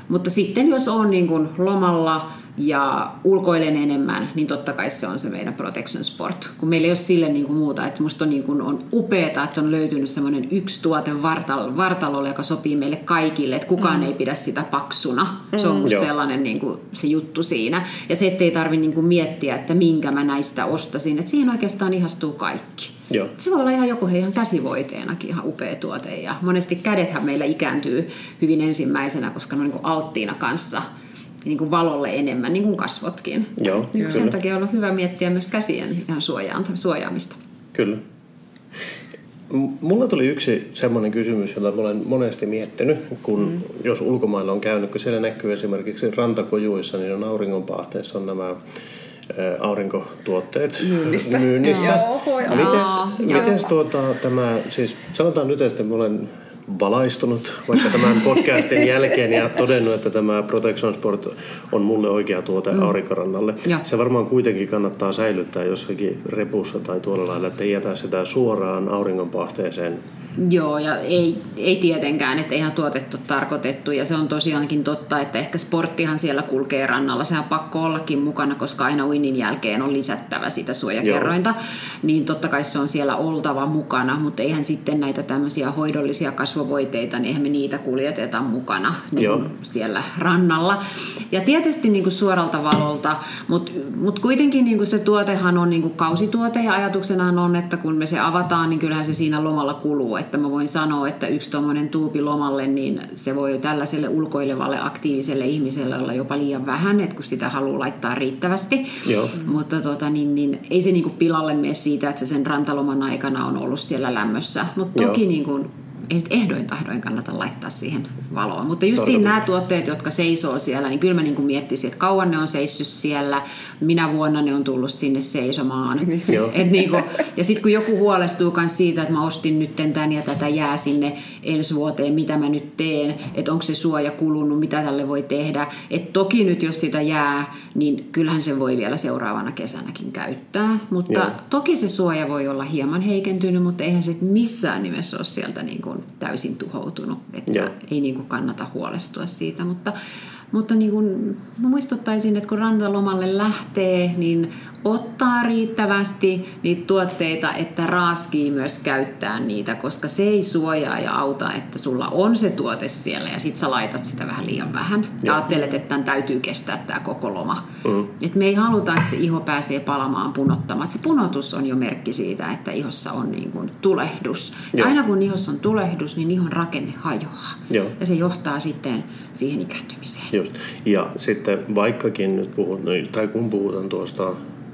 [SPEAKER 3] Mutta sitten jos on niin kuin lomalla ja ulkoilen enemmän, niin totta kai se on se meidän protection sport. Kun meillä ei ole sille niin kuin muuta, että musta on, niin kuin on upeeta, että on löytynyt semmoinen yksi tuote vartal- vartalolle, joka sopii meille kaikille, että kukaan mm. ei pidä sitä paksuna. Se on musta
[SPEAKER 2] Joo.
[SPEAKER 3] sellainen niin kuin, se juttu siinä. Ja se, ettei tarvi niin kuin miettiä, että minkä mä näistä ostasin. Että siihen oikeastaan ihastuu kaikki.
[SPEAKER 2] Joo.
[SPEAKER 3] Se voi olla ihan joku hei, ihan käsivoiteenakin ihan upea tuote. Ja monesti kädethän meillä ikääntyy hyvin ensimmäisenä, koska ne on niin kuin alttiina kanssa niin kuin valolle enemmän, niin kuin kasvotkin.
[SPEAKER 2] Joo,
[SPEAKER 3] Niin sen
[SPEAKER 2] kyllä.
[SPEAKER 3] takia on hyvä miettiä myös käsien ihan suojaamista.
[SPEAKER 2] Kyllä. Mulla tuli yksi semmoinen kysymys, jota mä olen monesti miettinyt, kun mm. jos ulkomailla on käynyt, kun siellä näkyy esimerkiksi rantakojuissa, niin on auringonpahteessa on nämä aurinkotuotteet
[SPEAKER 4] Myynnissä.
[SPEAKER 2] myynnissä.
[SPEAKER 4] Joo, voi
[SPEAKER 2] mites,
[SPEAKER 3] Joo,
[SPEAKER 2] mites tuota, tämä, siis sanotaan nyt, että mä olen valaistunut vaikka tämän podcastin jälkeen ja todennut, että tämä Protection Sport on mulle oikea tuote mm. aurinkorannalle.
[SPEAKER 3] Joo.
[SPEAKER 2] Se varmaan kuitenkin kannattaa säilyttää jossakin repussa tai tuolla lailla, että ei jätä sitä suoraan auringonpahteeseen.
[SPEAKER 3] Joo, ja ei, ei tietenkään, että eihän tuotettu tarkoitettu. Ja se on tosiaankin totta, että ehkä sporttihan siellä kulkee rannalla. Sehän on pakko ollakin mukana, koska aina uinnin jälkeen on lisättävä sitä suojakerrointa. Niin totta kai se on siellä oltava mukana, mutta eihän sitten näitä tämmöisiä hoidollisia kasvovoiteita, niin eihän me niitä kuljeteta mukana niin
[SPEAKER 2] Joo.
[SPEAKER 3] siellä rannalla. Ja tietysti niin kuin suoralta valolta, mutta mut kuitenkin niin kuin se tuotehan on niin kuin kausituote ja ajatuksenahan on, että kun me se avataan, niin kyllähän se siinä lomalla kuluu. Että mä voin sanoa, että yksi tuommoinen tuupi lomalle, niin se voi tällaiselle ulkoilevalle aktiiviselle ihmiselle olla jopa liian vähän, että kun sitä haluaa laittaa riittävästi.
[SPEAKER 2] Joo.
[SPEAKER 3] Mutta tota, niin, niin, ei se niin kuin pilalle mene siitä, että se sen rantaloman aikana on ollut siellä lämmössä. Mutta toki
[SPEAKER 2] Joo.
[SPEAKER 3] niin kuin, ei nyt ehdoin tahdoin kannata laittaa siihen valoa. Mutta justiin nämä tuotteet, jotka seisoo siellä, niin kyllä mä niin kuin miettisin, että kauan ne on seissyt siellä, minä vuonna ne on tullut sinne seisomaan.
[SPEAKER 2] Joo.
[SPEAKER 3] Et niin kuin, ja sitten kun joku huolestuu myös siitä, että mä ostin nyt tämän ja tätä jää sinne ensi vuoteen, mitä mä nyt teen, että onko se suoja kulunut, mitä tälle voi tehdä. Et toki nyt jos sitä jää, niin kyllähän se voi vielä seuraavana kesänäkin käyttää. Mutta
[SPEAKER 2] Joo.
[SPEAKER 3] toki se suoja voi olla hieman heikentynyt, mutta eihän se missään nimessä ole sieltä niin kuin täysin tuhoutunut. Että
[SPEAKER 2] Joo.
[SPEAKER 3] ei niin kuin kannata huolestua siitä, mutta Mutta niin kun, mä muistuttaisin, että kun rantalomalle lähtee, niin ottaa riittävästi niitä tuotteita, että raaskii myös käyttää niitä, koska se ei suojaa ja auta, että sulla on se tuote siellä ja sit sä laitat sitä vähän liian vähän. Ja ajattelet, että tämän täytyy kestää tämä koko loma. Mm. Et me ei haluta, että se iho pääsee palamaan punottamaan. Se punotus on jo merkki siitä, että ihossa on niin kuin tulehdus. Ja aina kun ihossa on tulehdus, niin ihon rakenne hajoaa. Joo. Ja se johtaa sitten siihen ikääntymiseen.
[SPEAKER 2] Just. Ja sitten vaikkakin nyt puhut, tai kun puhutaan tuosta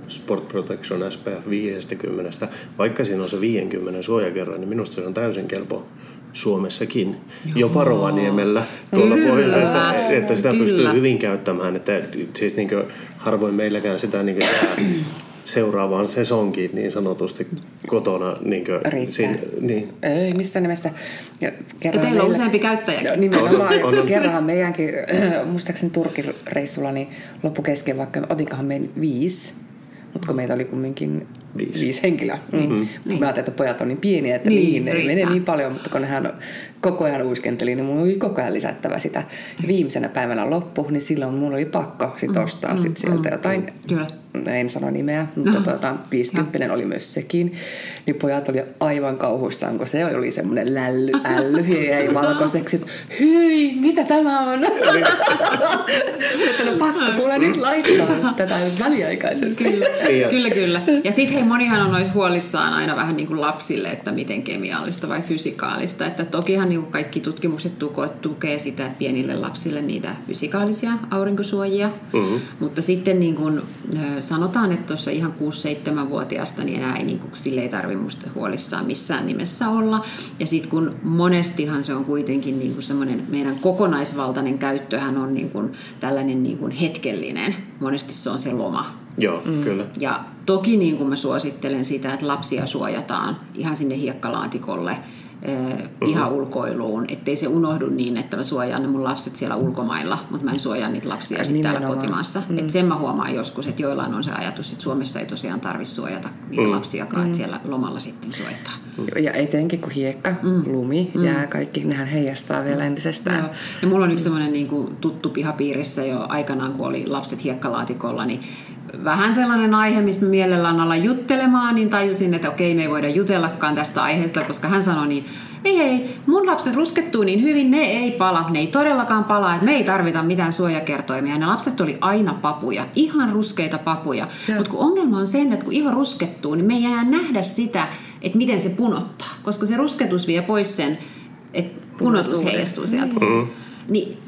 [SPEAKER 2] Sport Protection SPF 50, vaikka siinä on se 50 suojakerran, niin minusta se on täysin kelpo Suomessakin, Joo. jopa Rovaniemellä tuolla kyllä, pohjoisessa, että sitä kyllä. pystyy hyvin käyttämään. Että siis niin harvoin meilläkään sitä niin seuraavaan sesonkiin niin sanotusti kotona. Niin
[SPEAKER 4] kuin, siinä, niin. Ei missään nimessä.
[SPEAKER 3] Ja, ja teillä on useampi käyttäjä.
[SPEAKER 4] Nimenomaan. On, on, kerranhan meidänkin, muistaakseni Turkin reissulla, niin loppu kesken, vaikka otinkohan meidän viisi mutta kun meitä oli kumminkin viisi, viisi henkilöä. Mm. Mm-hmm. Niin. Mä ajattelin, että pojat on niin pieniä, että niin, niihin ei mene niin paljon, mutta kun hän koko ajan uiskenteli, niin mulla oli koko ajan lisättävä sitä. Ja viimeisenä päivänä loppu, niin silloin mulla oli pakko sit mm, ostaa mm, sit sieltä mm, jotain, Kyllä. en sano nimeä, mutta tuota, 50 no. oli myös sekin. Niin pojat oli aivan kauhuissaan, kun se oli semmoinen lälly, älly, jäi valkoiseksi. Hyi, mitä tämä on? että no pakko kuule nyt laittaa tätä väliaikaisesti.
[SPEAKER 3] Kyllä, kyllä. kyllä. Ja sitten hei, monihan on noissa huolissaan aina vähän niin kuin lapsille, että miten kemiallista vai fysikaalista. Että tokihan ihan niin kuin kaikki tutkimukset tukee sitä, että pienille lapsille niitä fysikaalisia aurinkosuojia. Mm-hmm. Mutta sitten niin kuin, sanotaan, että tuossa ihan 6-7-vuotiaasta niin enää ei, niin kuin, sille ei tarvitse musta huolissaan missään nimessä olla. Ja sitten kun monestihan se on kuitenkin niin kuin semmoinen meidän kokonaisvaltainen käyttöhän on niin kuin tällainen niin kuin hetkellinen. Monesti se on se loma.
[SPEAKER 2] Joo, mm. kyllä.
[SPEAKER 3] Ja toki niin kuin mä suosittelen sitä, että lapsia suojataan ihan sinne hiekkalaatikolle – pihaulkoiluun, ettei se unohdu niin, että mä suojaan ne mun lapset siellä ulkomailla, mutta mä en suojaa niitä lapsia sitten täällä kotimaassa. Mm. Et sen mä huomaan joskus, että joillain on se ajatus, että Suomessa ei tosiaan tarvitse suojata niitä mm. lapsiakaan, mm. että siellä lomalla sitten suojataan.
[SPEAKER 4] Ja etenkin kun hiekka, mm. lumi, mm. jää kaikki, nehän heijastaa vielä entisestään. Joo.
[SPEAKER 3] Ja mulla on yksi semmoinen niin kuin tuttu pihapiirissä jo aikanaan, kun oli lapset hiekkalaatikolla, niin vähän sellainen aihe, mistä mielellään alla juttelemaan, niin tajusin, että okei, me ei voida jutellakaan tästä aiheesta, koska hän sanoi niin, ei, ei, mun lapset ruskettuu niin hyvin, ne ei pala, ne ei todellakaan pala, että me ei tarvita mitään suojakertoimia. Ne lapset oli aina papuja, ihan ruskeita papuja. Mutta kun ongelma on sen, että kun iho ruskettuu, niin me ei enää nähdä sitä, että miten se punottaa, koska se rusketus vie pois sen, että punotus heijastuu sieltä. Mm-hmm. Niin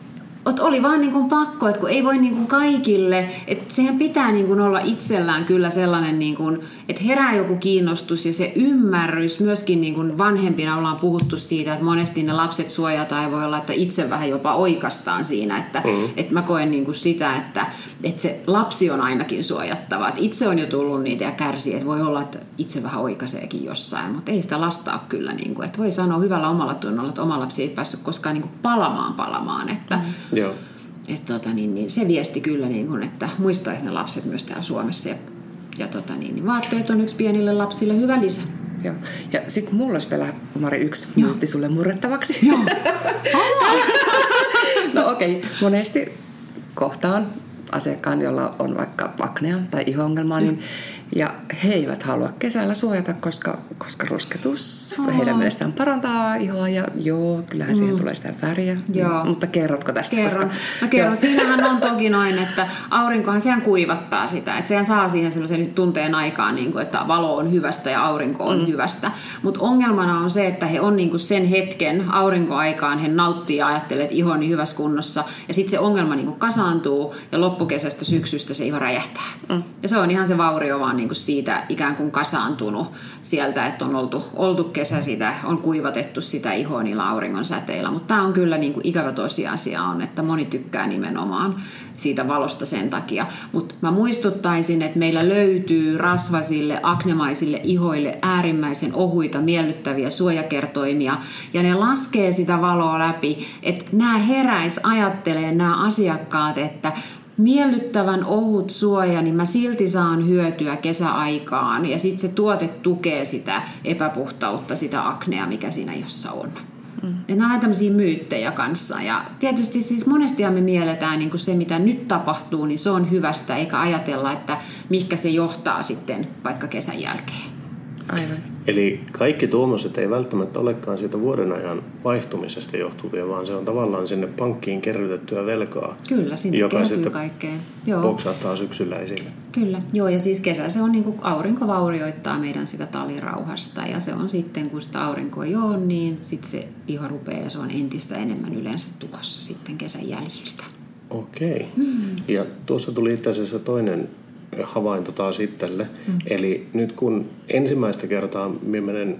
[SPEAKER 3] Ot oli vaan niin kuin pakko, että kun ei voi niin kuin kaikille, että sehän pitää niin kuin olla itsellään kyllä sellainen, niin kuin, että herää joku kiinnostus ja se ymmärrys, myöskin niin kuin vanhempina ollaan puhuttu siitä, että monesti ne lapset suojataan ja voi olla, että itse vähän jopa oikastaan siinä, että, mm. että mä koen niin kuin sitä, että, että se lapsi on ainakin suojattava, että itse on jo tullut niitä ja kärsii, että voi olla, että itse vähän oikaiseekin jossain, mutta ei sitä lasta ole kyllä, niin kuin, että voi sanoa hyvällä omalla tunnolla, että oma lapsi ei päässyt koskaan niin kuin palamaan palamaan, että mm
[SPEAKER 2] Joo.
[SPEAKER 3] Et, tota, niin, niin, se viesti kyllä, niin kun, että muistaisi ne lapset myös täällä Suomessa. Ja, ja tota, niin, niin vaatteet on yksi pienille lapsille hyvä lisä.
[SPEAKER 4] Joo. Ja sitten mulla olisi vielä, Mari, yksi muutti sulle murrettavaksi.
[SPEAKER 3] Joo.
[SPEAKER 4] no okei, okay. monesti kohtaan asiakkaan, jolla on vaikka aknea tai iho-ongelmaa, niin ja he eivät halua kesällä suojata, koska, koska rusketus oh. heidän mielestään parantaa ihoa ja joo, kyllähän siihen mm. tulee sitä väriä. Joo. Mutta kerrotko tästä?
[SPEAKER 3] Kerron. Koska, Mä kerron. Siinähän on toki noin, että aurinkohan sehän kuivattaa sitä. Että sehän saa siihen sellaisen tunteen aikaan, niin kuin, että valo on hyvästä ja aurinko on mm. hyvästä. Mutta ongelmana on se, että he on niin kuin sen hetken aurinkoaikaan, he nauttii ja ajattelee, että iho on niin hyvässä kunnossa. Ja sitten se ongelma niin kuin kasaantuu ja loppukesästä syksystä se iho räjähtää. Mm. Ja se on ihan se vaurio vaan niin kuin siitä ikään kuin kasaantunut sieltä, että on oltu, oltu kesä sitä, on kuivatettu sitä ihoa niillä auringon säteillä. Mutta tämä on kyllä niin kuin ikävä tosiasia on, että moni tykkää nimenomaan siitä valosta sen takia. Mutta mä muistuttaisin, että meillä löytyy rasvasille, aknemaisille ihoille äärimmäisen ohuita, miellyttäviä suojakertoimia, ja ne laskee sitä valoa läpi, että nämä heräis ajattelee nämä asiakkaat, että miellyttävän ohut suoja, niin mä silti saan hyötyä kesäaikaan. Ja sitten se tuote tukee sitä epäpuhtautta, sitä aknea, mikä siinä jossa on. Mm. Ja nämä on tämmöisiä myyttejä kanssa. Ja tietysti siis monestihan me mielletään niin kuin se, mitä nyt tapahtuu, niin se on hyvästä, eikä ajatella, että mihinkä se johtaa sitten vaikka kesän jälkeen.
[SPEAKER 4] Aivan.
[SPEAKER 2] Eli kaikki tuommoiset ei välttämättä olekaan siitä vuoden ajan vaihtumisesta johtuvia, vaan se on tavallaan sinne pankkiin kerrytettyä velkaa.
[SPEAKER 3] Kyllä, sinne
[SPEAKER 2] joka sitten
[SPEAKER 3] kaikkeen. Joo.
[SPEAKER 2] boksahtaa syksyllä esille.
[SPEAKER 3] Kyllä, joo ja siis kesä se on niin kuin aurinko vaurioittaa meidän sitä talirauhasta ja se on sitten kun sitä aurinko ei ole, niin sitten se iho rupeaa ja se on entistä enemmän yleensä tukossa sitten kesän jäljiltä.
[SPEAKER 2] Okei. Mm. Ja tuossa tuli itse asiassa toinen havainto taas itselle. Mm. Eli nyt kun ensimmäistä kertaa minä menen,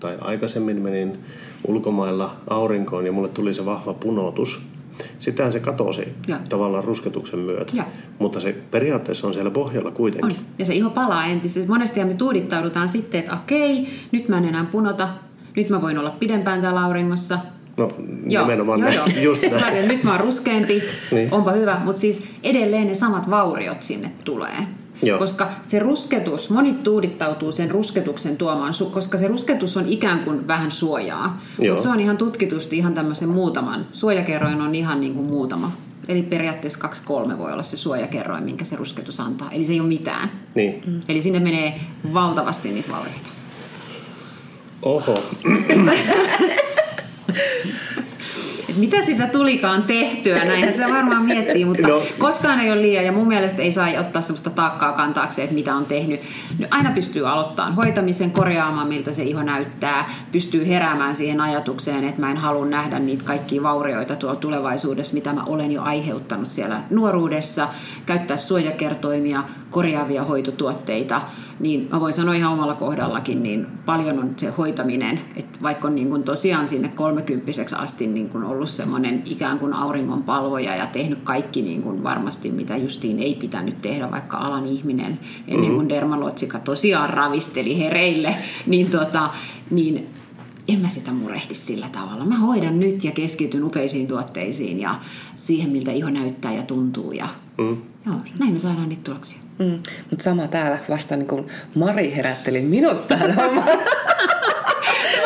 [SPEAKER 2] tai aikaisemmin menin ulkomailla aurinkoon ja mulle tuli se vahva punotus, Sitähän se katosi
[SPEAKER 3] Ja.
[SPEAKER 2] tavallaan rusketuksen myötä.
[SPEAKER 3] Ja.
[SPEAKER 2] Mutta se periaatteessa on siellä pohjalla
[SPEAKER 3] On.
[SPEAKER 2] kuitenkin.
[SPEAKER 3] Ja se iho palaa entisesti. Monesti me tuudittaudutaan sitten, että okei, nyt mä en enää punota, nyt mä voin olla pidempään täällä auringossa.
[SPEAKER 2] No nimenomaan
[SPEAKER 3] joo,
[SPEAKER 2] näin.
[SPEAKER 3] joo.
[SPEAKER 2] Just näin.
[SPEAKER 3] nyt mä oon ruskeampi,
[SPEAKER 2] Niin.
[SPEAKER 3] onpa hyvä, mutta siis edelleen ne samat vauriot sinne tulee.
[SPEAKER 2] Joo.
[SPEAKER 3] Koska se rusketus, moni tuudittautuu sen rusketuksen tuomaan, koska se rusketus on ikään kuin vähän suojaa.
[SPEAKER 2] Joo.
[SPEAKER 3] Mutta se on ihan tutkitusti ihan tämmöisen muutaman. Suojakerroin on ihan niin kuin muutama. Eli periaatteessa 2-3 voi olla se suojakerroin, minkä se rusketus antaa. Eli se ei ole mitään.
[SPEAKER 2] Niin.
[SPEAKER 3] Eli sinne menee valtavasti niitä vaurioita.
[SPEAKER 2] Oho.
[SPEAKER 3] Mitä sitä tulikaan tehtyä, näinhän se varmaan miettii, mutta
[SPEAKER 2] no.
[SPEAKER 3] koskaan ei ole liian ja mun mielestä ei saa ottaa sellaista taakkaa kantaakseen, että mitä on tehnyt. Nyt aina pystyy aloittamaan hoitamisen, korjaamaan miltä se iho näyttää, pystyy heräämään siihen ajatukseen, että mä en halua nähdä niitä kaikkia vaurioita tuolla tulevaisuudessa, mitä mä olen jo aiheuttanut siellä nuoruudessa, käyttää suojakertoimia, korjaavia hoitotuotteita, niin mä voin sanoa ihan omalla kohdallakin, niin paljon on se hoitaminen, että vaikka on niin kuin tosiaan sinne kolmekymppiseksi asti niin kuin ollut semmoinen ikään kuin auringon palvoja ja tehnyt kaikki niin kuin varmasti, mitä justiin ei pitänyt tehdä, vaikka alan ihminen ennen kuin dermalotsika tosiaan ravisteli hereille, niin, tota, niin en mä sitä murehdi sillä tavalla. Mä hoidan nyt ja keskityn upeisiin tuotteisiin ja siihen, miltä iho näyttää ja tuntuu. Ja,
[SPEAKER 2] Mm.
[SPEAKER 3] Joo, näin me saadaan niitä tuloksia.
[SPEAKER 4] Mm. Mutta sama täällä vasta niin kuin Mari herätteli minut tähän hommaan.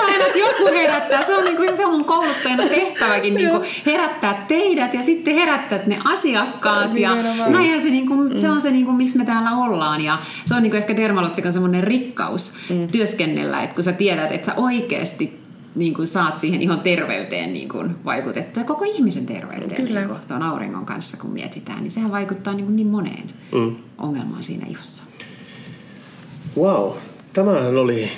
[SPEAKER 3] Aina, että joku herättää. Se on, niin kuin, se on mun kouluttajana tehtäväkin niin kuin herättää teidät ja sitten herättää ne asiakkaat. Ja näinhän se, niin kuin, se on se, niin kuin, missä me täällä ollaan. Ja se on niin kuin ehkä Dermalotsikan semmoinen rikkaus työskennellä, että kun sä tiedät, että sä oikeasti niin kuin saat siihen ihan terveyteen niin kuin vaikutettua ja koko ihmisen terveyteen
[SPEAKER 4] Kyllä.
[SPEAKER 3] niin kuin tuon auringon kanssa, kun mietitään, niin sehän vaikuttaa niin, kuin niin moneen
[SPEAKER 2] Mm.
[SPEAKER 3] ongelmaan siinä ihossa.
[SPEAKER 2] Wow, tämähän oli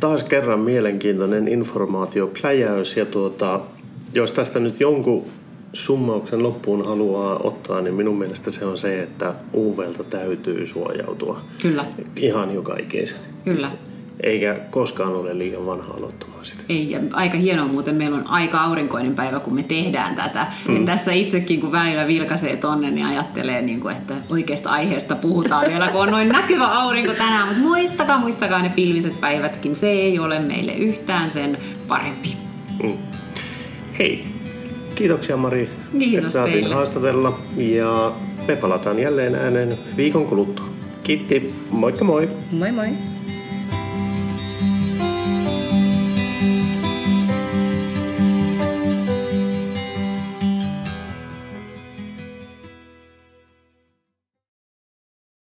[SPEAKER 2] taas kerran mielenkiintoinen informaatiopläjäys ja tuota, jos tästä nyt jonkun summauksen loppuun haluaa ottaa, niin minun mielestä se on se, että UVltä täytyy suojautua
[SPEAKER 3] Kyllä,
[SPEAKER 2] ihan joka ikisen.
[SPEAKER 3] kyllä.
[SPEAKER 2] Eikä koskaan ole liian vanha aloittamaan sitä.
[SPEAKER 3] Ei, ja aika hienoa muuten, meillä on aika aurinkoinen päivä, kun me tehdään tätä. Mm. Ja tässä itsekin, kun välillä vilkaisee tonne, niin ajattelee, niin kuin, että oikeasta aiheesta puhutaan vielä, kun on noin näkyvä aurinko tänään. Mutta muistakaa, muistakaa ne pilviset päivätkin. Se ei ole meille yhtään sen parempi.
[SPEAKER 2] Mm. Hei, kiitoksia Mari,
[SPEAKER 3] Kiitos
[SPEAKER 2] että saatiin
[SPEAKER 3] teille.
[SPEAKER 2] haastatella. Ja me palataan jälleen ääneen viikon kuluttua. Kiitti, moikka moi!
[SPEAKER 4] Moi moi!